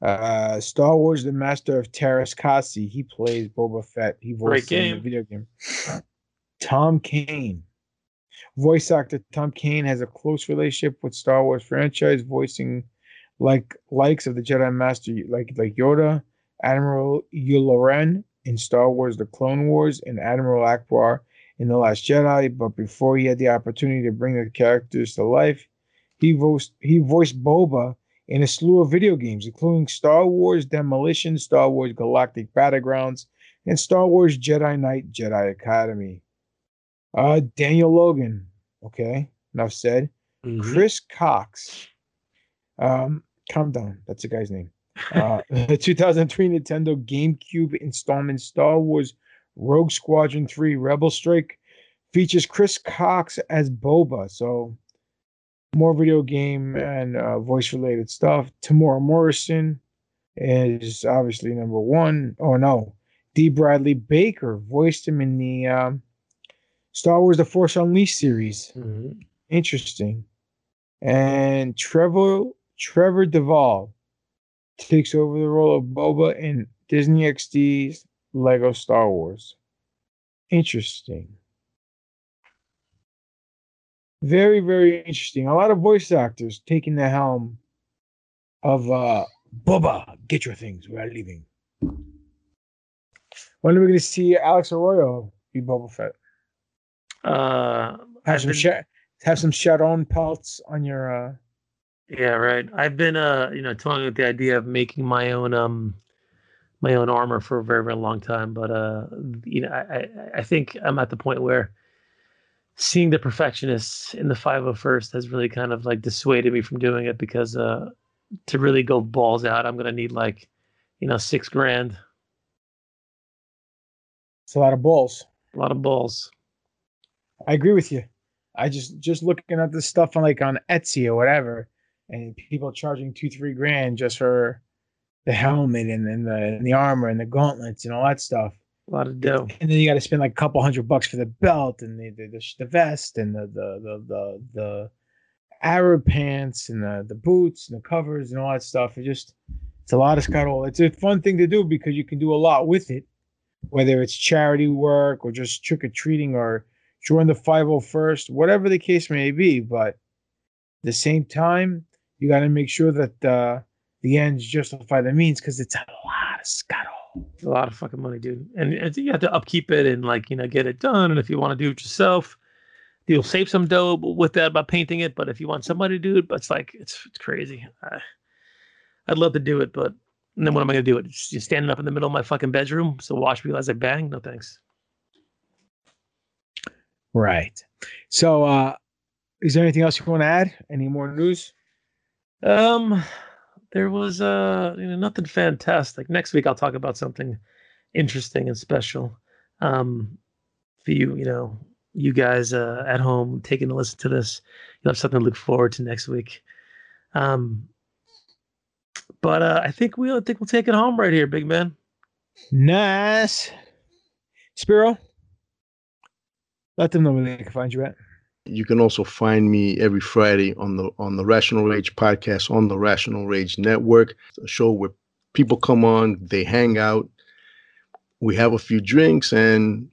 uh, Star Wars: The Master of Teräs Käsi. He plays Boba Fett. He voiced in the video game. Tom Kane, voice actor Tom Kane has a close relationship with Star Wars franchise, voicing like likes of the Jedi Master, like like Yoda, Admiral Yularen in Star Wars: The Clone Wars, and Admiral Ackbar in The Last Jedi. But before he had the opportunity to bring the characters to life, he voiced he voiced Boba in a slew of video games, including Star Wars Demolition, Star Wars Galactic Battlegrounds, and Star Wars Jedi Knight Jedi Academy. Uh, Daniel Logan. Okay, enough said. Chris Cox. Um, calm down. That's the guy's name. Uh, (laughs) the 2003 Nintendo GameCube installment Star Wars Rogue Squadron 3 Rebel Strike features Chris Cox as Boba. So more video game and uh, voice related stuff. Temuera Morrison is obviously number one. Oh no, D. Bradley Baker voiced him in the um, Star Wars: The Force Unleashed series. Mm-hmm. Interesting. And Trevor Trevor Devall takes over the role of Boba in Disney XD's Lego Star Wars. Interesting. Very, very interesting. A lot of voice actors taking the helm of uh Boba. Get your things. We're leaving. When are we going to see Alex Arroyo be Boba Fett? Uh, Have some been- sha- have some Sharon pelts on your uh Yeah, right. I've been uh, you know, toying with the idea of making my own um my own armor for a very, very long time. But uh you know, I I, I think I'm at the point where seeing the perfectionists in the 501st has really kind of like dissuaded me from doing it because uh to really go balls out, I'm gonna need like, you know, six grand. It's a lot of balls. A lot of balls. I agree with you. I just just looking at this stuff on like on Etsy or whatever, and people charging two three grand just for the helmet and, and the and the armor and the gauntlets and all that stuff. A lot of dough. And then you got to spend like a couple hundred bucks for the belt and the the, the, the vest and the the the the, the Arab pants and the the boots and the covers and all that stuff. It just it's a lot of scuttle. It's a fun thing to do because you can do a lot with it, whether it's charity work or just trick or treating or join the 501st, whatever the case may be. But at the same time, you got to make sure that uh, the ends justify the means because it's a lot of scuttle. It's a lot of fucking money, dude. And you have to upkeep it and like you know get it done. And if you want to do it yourself, you'll save some dough with that by painting it. But if you want somebody to do it, but it's like it's it's crazy. I, I'd love to do it, but then what am I gonna do? It just, just standing up in the middle of my fucking bedroom, so watch me as I bang? No thanks. Right. So, uh, is there anything else you want to add? Any more news? Um, there was uh you know nothing fantastic. Next week I'll talk about something interesting and special. Um, for you, you know, you guys uh, at home taking a listen to this, you'll have something to look forward to next week. Um, but uh, I think we'll I think we'll take it home right here, big man. Nice. Spiro, let them know where they can find you at. You can also find me every Friday on the on the Rational Rage podcast on the Rational Rage Network, a show where people come on, they hang out, we have a few drinks, and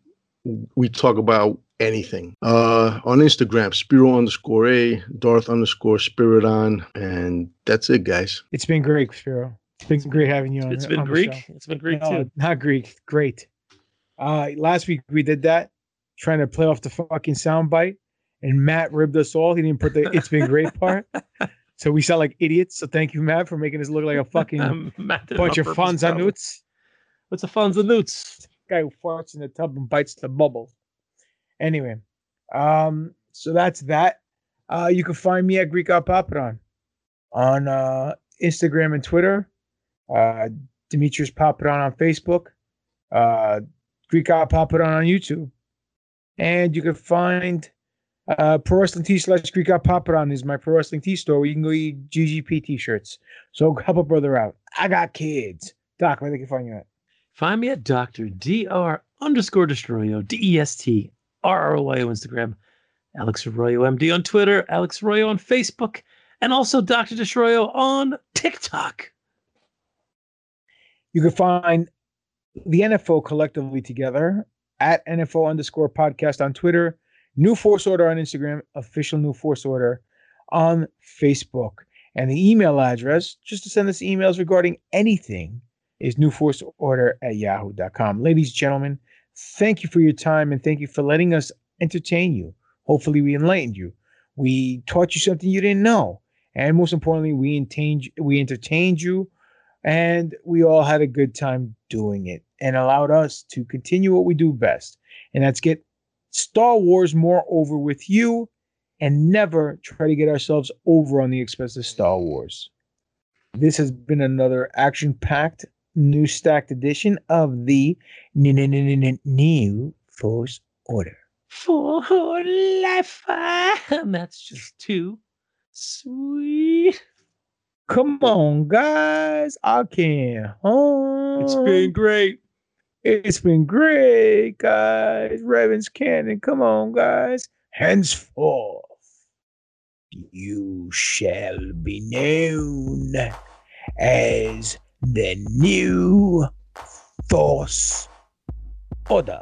we talk about anything. Uh, on Instagram, Spiro underscore A, Darth underscore Spirit on, and that's it, guys. It's been great, Spiro. It's been great having you on. It's been on the Greek. show. It's been Greek No, too. Not Greek. Great. Uh, last week we did that, trying to play off the fucking soundbite, and Matt ribbed us all. He didn't put the "It's been great" part, so we sound like idiots. So thank you, Matt, for making us look like a fucking Um, (laughs) Matt did it bunch of on newts. What's a and newts? Guy who farts in the tub and bites the bubble. Anyway, um, so that's that. Uh, you can find me at Greek Out Papadon on uh, Instagram and Twitter. Uh, Demetrius Papadon on Facebook. Uh, Greek Out Papadon on YouTube. And you can find uh, Pro Wrestling T slash Greek Out Papadon is my Pro Wrestling T store where you can go eat GGP t shirts. So help a brother out. I got kids. Doc, where they can find you at? Find me at Dr. Dr. underscore Destroyo, D E S T R R O Y O Instagram, Alex Arroyo MD on Twitter, Alex Arroyo on Facebook, and also Dr. Destroyo on TikTok. You can find the NFO collectively together at NFO underscore podcast on Twitter, New Force Order on Instagram, official New Force Order on Facebook. And the email address, just to send us emails regarding anything, is newforceorder at yahoo.com. Ladies and gentlemen, thank you for your time and thank you for letting us entertain you. Hopefully, we enlightened you. We taught you something you didn't know. And most importantly, we entertained, we entertained you and we all had a good time doing it and allowed us to continue what we do best and that's get star wars more over with you and never try to get ourselves over on the expense of star wars this has been another action packed new stacked edition of the new force order For life, (laughs) and that's just too Sweet. Come on, guys. I can't. home. It's been great. It's been great, guys. Revan's Cannon. Come on, guys. Henceforth, you shall be known as the new Force Order.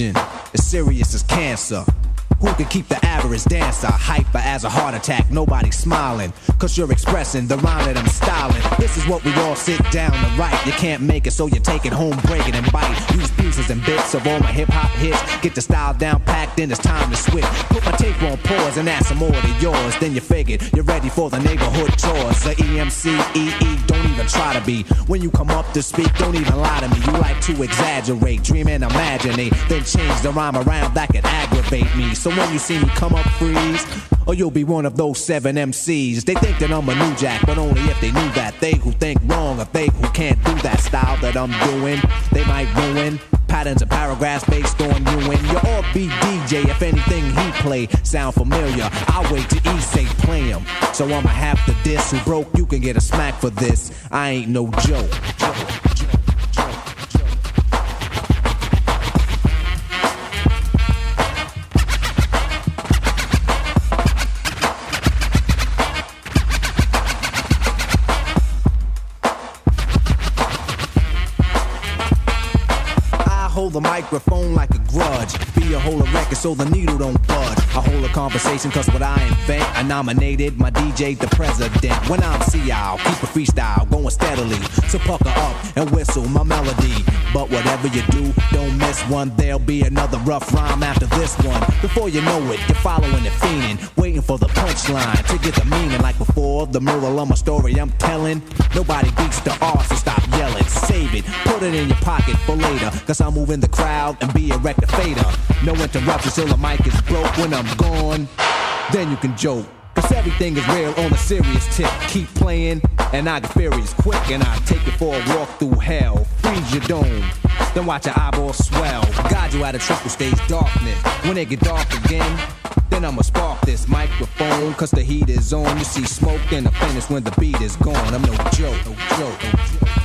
Question, as serious as cancer. Who can keep the average dancer hyper as a heart attack? Nobody smiling, cause you're expressing the rhyme that I'm styling. This is what we all sit down to write. You can't make it, so you take it home, break it and bite. Use pieces and bits of all my hip hop hits. Get the style down packed, then it's time to switch. Put my tape on pause and add some more to yours. Then you figured you're ready for the neighborhood chores. The EMC, EE, don't even try to be. When you come up to speak, don't even lie to me. You like to exaggerate, dream and imaginate. Then change the rhyme around that could aggravate me. So when you see me come up, freeze. Or you'll be one of those seven MCs. They think that I'm a new jack, but only if they knew that. They who think wrong, or they who can't do that style that I'm doing, they might ruin patterns and paragraphs based on you and your offbeat DJ. If anything he play sound familiar, I'll wait to he say play him. So I'ma have to diss who broke. You can get a smack for this. I ain't no joke. Hold the microphone like a grudge. Be a whole record so the needle don't budge. I hold a conversation cause what I invent. I nominated my DJ the president. When I'm CI, I'll keep a freestyle going steadily. So pucker up and whistle my melody. But whatever you do, don't miss one. There'll be another rough rhyme after this one. Before you know it, you're following the fiending. Waiting for the punchline to get the meaning like before. The moral of my story I'm telling. Nobody beats the R, so stop yelling. Save it, put it in your pocket for later. Cause I'm moving the crowd and be a rectifier. No interruptions till the mic is broke when I'm gone. Then you can joke. Cause everything is real on a serious tip. Keep playing, and I get furious quick, and I take you for a walk through hell. Freeze your dome, then watch your eyeballs swell. Guide you out of triple stage darkness. When it get dark again, then I'ma spark this microphone, cause the heat is on. You see smoke, in the finish when the beat is gone. I'm no joke, no joke, no joke.